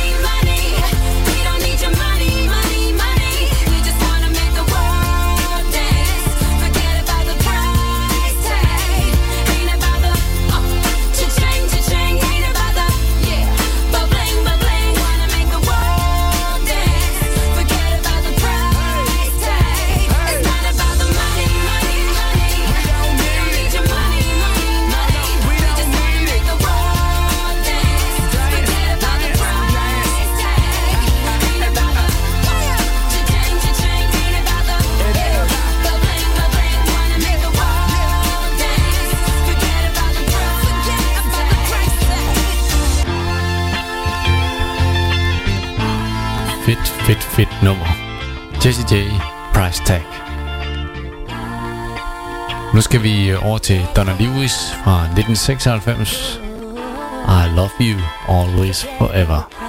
et fedt nummer. Jesse J. Price Tag. Nu skal vi over til Donna Lewis fra 1996. I love you always forever.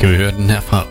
ausgehörten Erfahrung.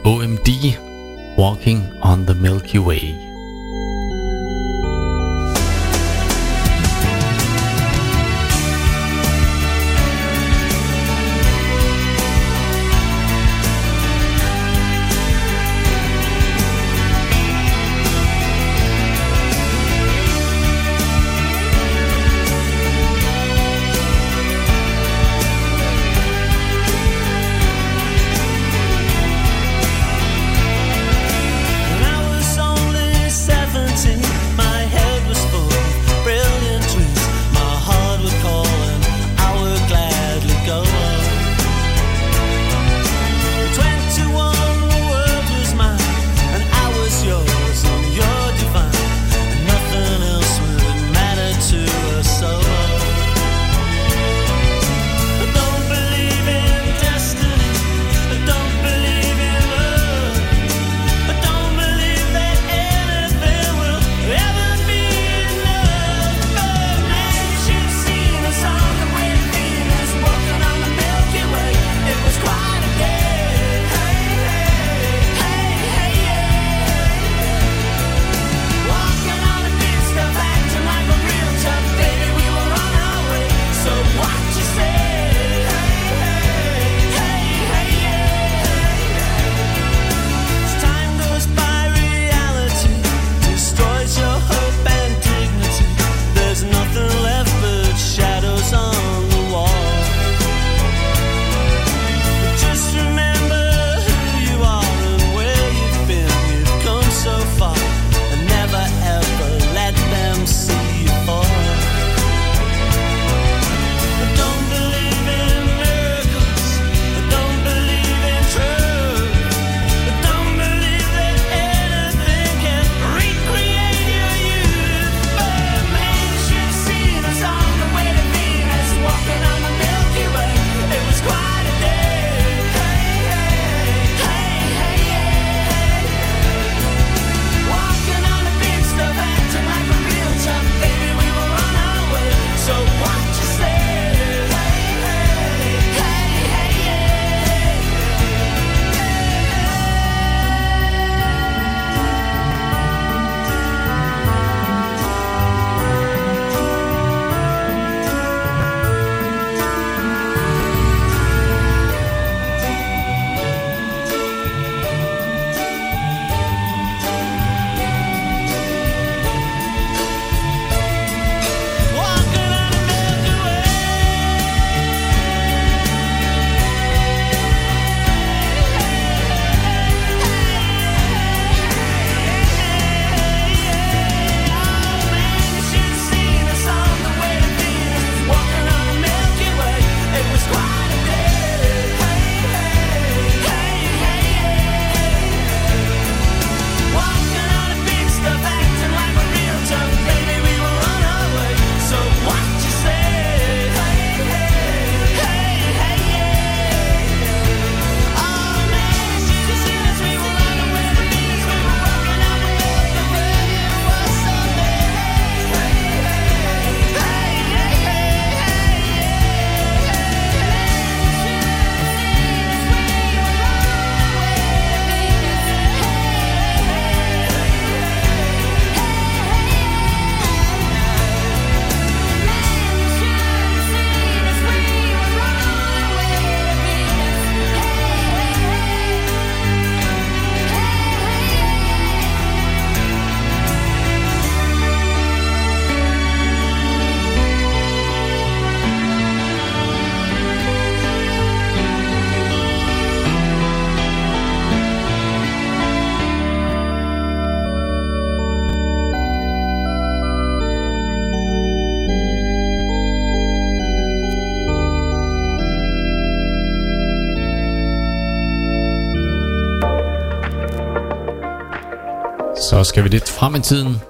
Skal vi lidt frem i tiden?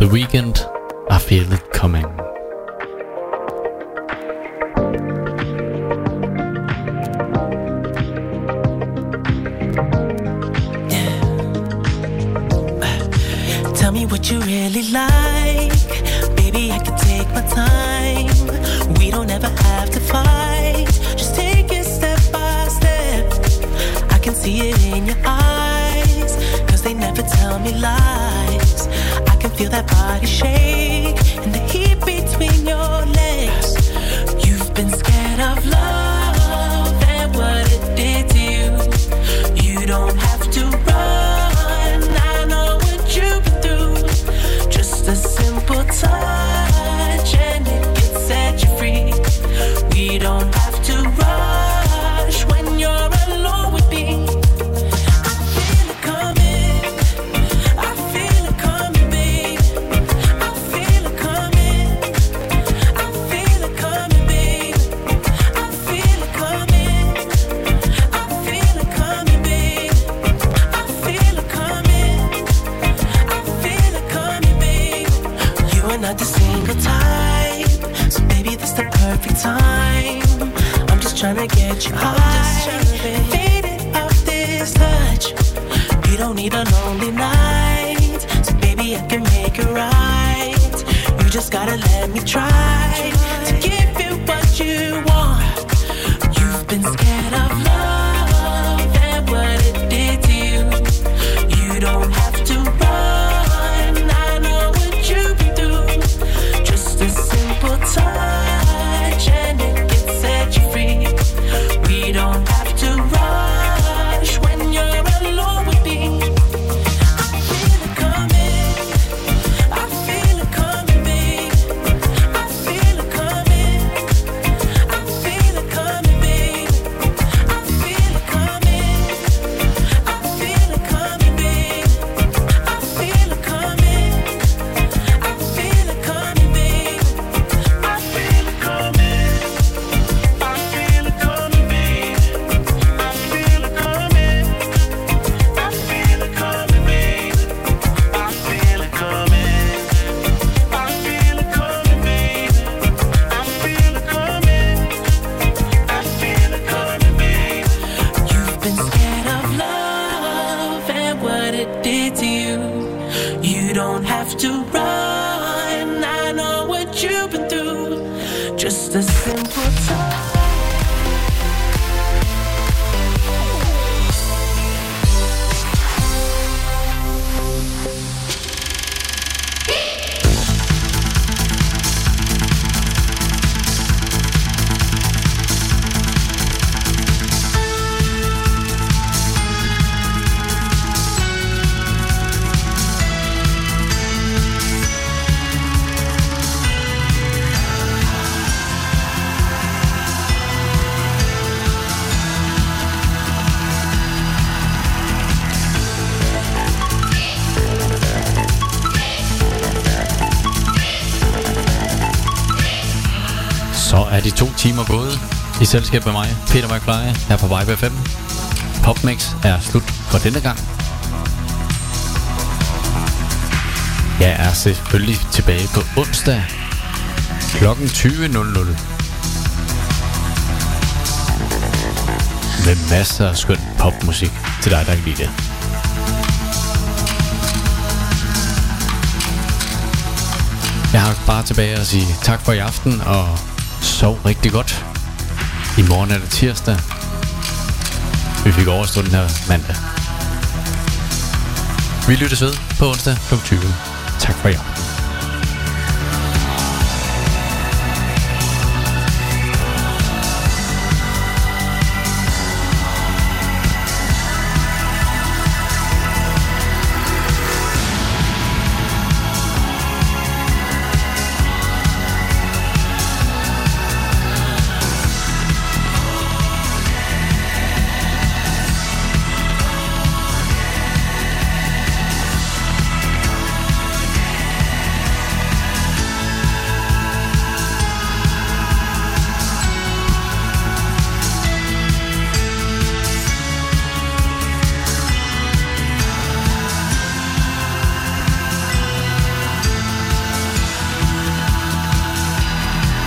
The Weekend, I Feel It Coming. It's the perfect time. I'm just trying to get you high. Faded off this touch. You don't need a lonely night. So baby, I can make it right. You just gotta let me try. selskab med mig, Peter McFly, her på Vibe FM. Popmix er slut for denne gang. Jeg er selvfølgelig tilbage på onsdag kl. 20.00. Med masser af skøn popmusik til dig, der kan lide det. Jeg har bare tilbage at sige tak for i aften og sov rigtig godt. I morgen er det tirsdag. Vi fik overstået den her mandag. Vi lyttes ved på onsdag kl. 20. Tak for jer.